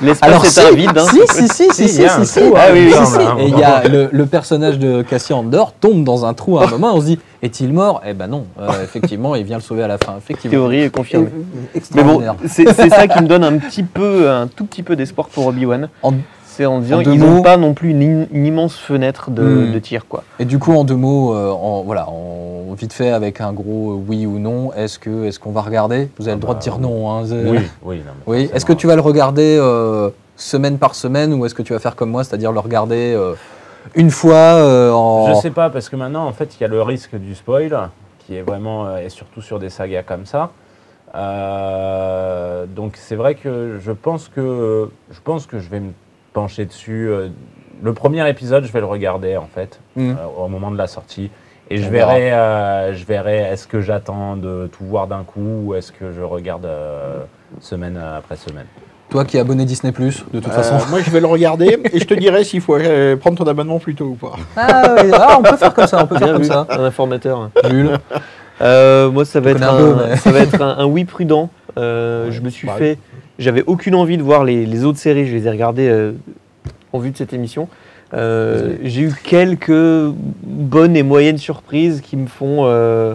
<laughs> L'espace Alors est un vide. hein. si, si, si, si, si, si, si. trou, Ah hein, oui, oui, hein. Et il y a le, personnage de Cassian Andor tombe dans un trou à un <laughs> moment. On se dit, est-il mort? Eh ben non. Euh, effectivement, il vient le sauver à la fin. Effectivement. Théorie est confirmée. Mais bon, Extraordinaire. c'est c'est ça qui me donne un petit peu, un tout petit peu d'espoir pour Obi-Wan. En- C'est en disant qu'ils n'ont pas non plus une, im- une immense fenêtre de, Hmm. de tir, quoi. Et du coup, en deux mots, euh, en, voilà, en, vite fait, avec un gros euh, oui ou non, est-ce que est-ce qu'on va regarder? Vous avez le droit de bah, dire non. Hein, oui, <laughs> oui, non, mais Oui. Est-ce que tu vas le regarder euh, semaine par semaine ou est-ce que tu vas faire comme moi, c'est-à-dire le regarder euh, une fois euh, en. Je sais pas, parce que maintenant, en fait, il y a le risque du spoil, qui est vraiment, euh, et surtout sur des sagas comme ça. Euh, donc c'est vrai que je pense que je pense que je vais me pencher dessus. euh, Le premier épisode, je vais le regarder en fait Hmm. euh, au moment de la sortie, et je verrai, euh, je verrai, est-ce que j'attends de tout voir d'un coup ou est-ce que je regarde euh, semaine après semaine. Toi qui es abonné Disney Plus, de toute Euh, façon. moi, je vais le regarder <laughs> et je te dirai s'il faut euh, prendre ton abonnement plus tôt ou pas. Ah, oui, ah, on peut faire comme ça, on peut faire comme ça. un informateur. Euh, moi, ça va être, un un, peu, mais- ça va être un, un oui prudent. Euh, Ouais, je me suis pareil. fait. J'avais aucune envie de voir les, les autres séries. Je les ai regardées euh, en vue de cette émission. Euh, J'ai eu quelques bonnes et moyennes surprises qui me font, euh,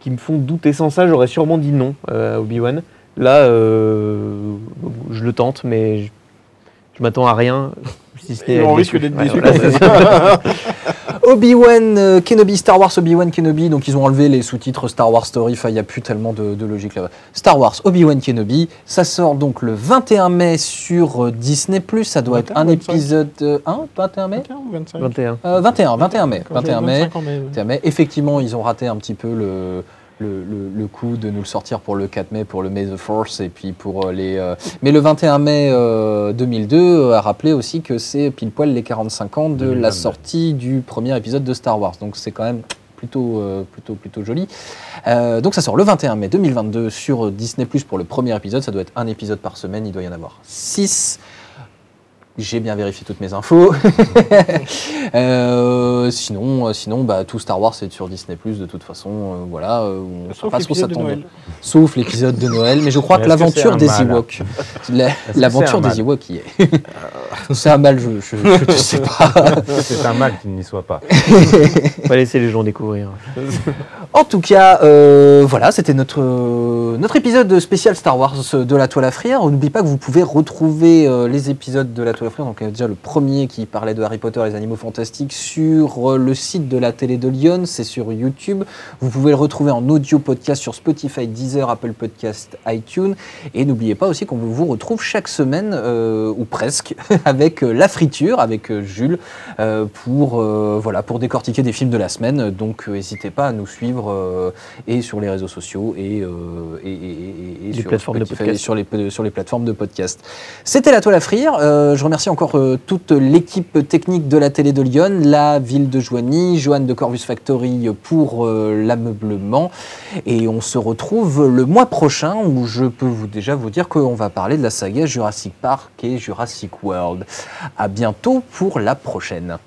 qui me font douter. Sans ça, j'aurais sûrement dit non à Obi-Wan. Là, je le tente, mais je, je m'attends à rien. Si ce Et on risque d'être déçu. <laughs> <laughs> Obi-Wan euh, Kenobi, Star Wars Obi-Wan Kenobi, donc ils ont enlevé les sous-titres Star Wars Story, enfin il n'y a plus tellement de, de logique là-bas. Star Wars Obi-Wan Kenobi, ça sort donc le 21 mai sur euh, Disney+, ça doit être 21, un 25. épisode... euh, hein 21 mai? 21 ou 25 21. Euh, 21, 21 mai, Quand j'ai 21 mai. 25 ans, mais, ouais. 21 mai. Effectivement, ils ont raté un petit peu le, le, le- le coup de nous le sortir pour le 4 mai, pour le May the Force, et puis pour euh, les... euh, Mais le 21 mai euh, 2002 euh, a rappelé aussi que c'est pile poil les 45 ans de la 2022. sortie du premier épisode de Star Wars. Donc c'est quand même plutôt, euh, plutôt, plutôt joli. Donc ça sort le 21 mai 2022 sur Disney Plus pour le premier épisode. Ça doit être un épisode par semaine, il doit y en avoir 6. J'ai bien vérifié toutes mes infos. <laughs> Euh, sinon, euh, sinon bah, tout Star Wars est sur Disney Plus de toute façon. euh, voilà, euh, on ne Sauf pas trop s'attendre. Sauf l'épisode de Noël, mais je crois Mais que l'aventure des Ewoks, <laughs> l'aventure des Ewoks y est. <laughs> c'est un mal, je ne sais pas. C'est un mal qu'il n'y soit pas. On va laisser les gens découvrir. En tout cas, euh, voilà, c'était notre, notre épisode spécial Star Wars de la toile à frire. N'oubliez pas que vous pouvez retrouver euh, les épisodes de la toile à frire. Donc, il y a déjà le premier qui parlait de Harry Potter, les animaux fantastiques, sur euh, le site de la télé de Lyon. C'est sur YouTube. Vous pouvez le retrouver en audio podcast sur Spotify, Deezer, Apple Podcast, iTunes. Et n'oubliez pas aussi qu'on vous retrouve chaque semaine, euh, ou presque, <laughs> avec euh, La Friture, avec euh, Jules, euh, pour, euh, voilà, pour décortiquer des films de la semaine. Donc euh, n'hésitez pas à nous suivre euh, et sur les réseaux sociaux et, euh, et, et- et- et sur Spotify, les, sur les plateformes de podcast. C'était La Toile à Frire. Euh, je remercie encore euh, toute l'équipe technique de la télé de Lyon, la ville de Joigny, Joanne de Corvus Factory pour euh, l'ameublement. Et on se retrouve le mois prochain où je peux vous déjà vous dire qu'on va parler de la saga Jurassic Park et Jurassic World. À bientôt pour la prochaine.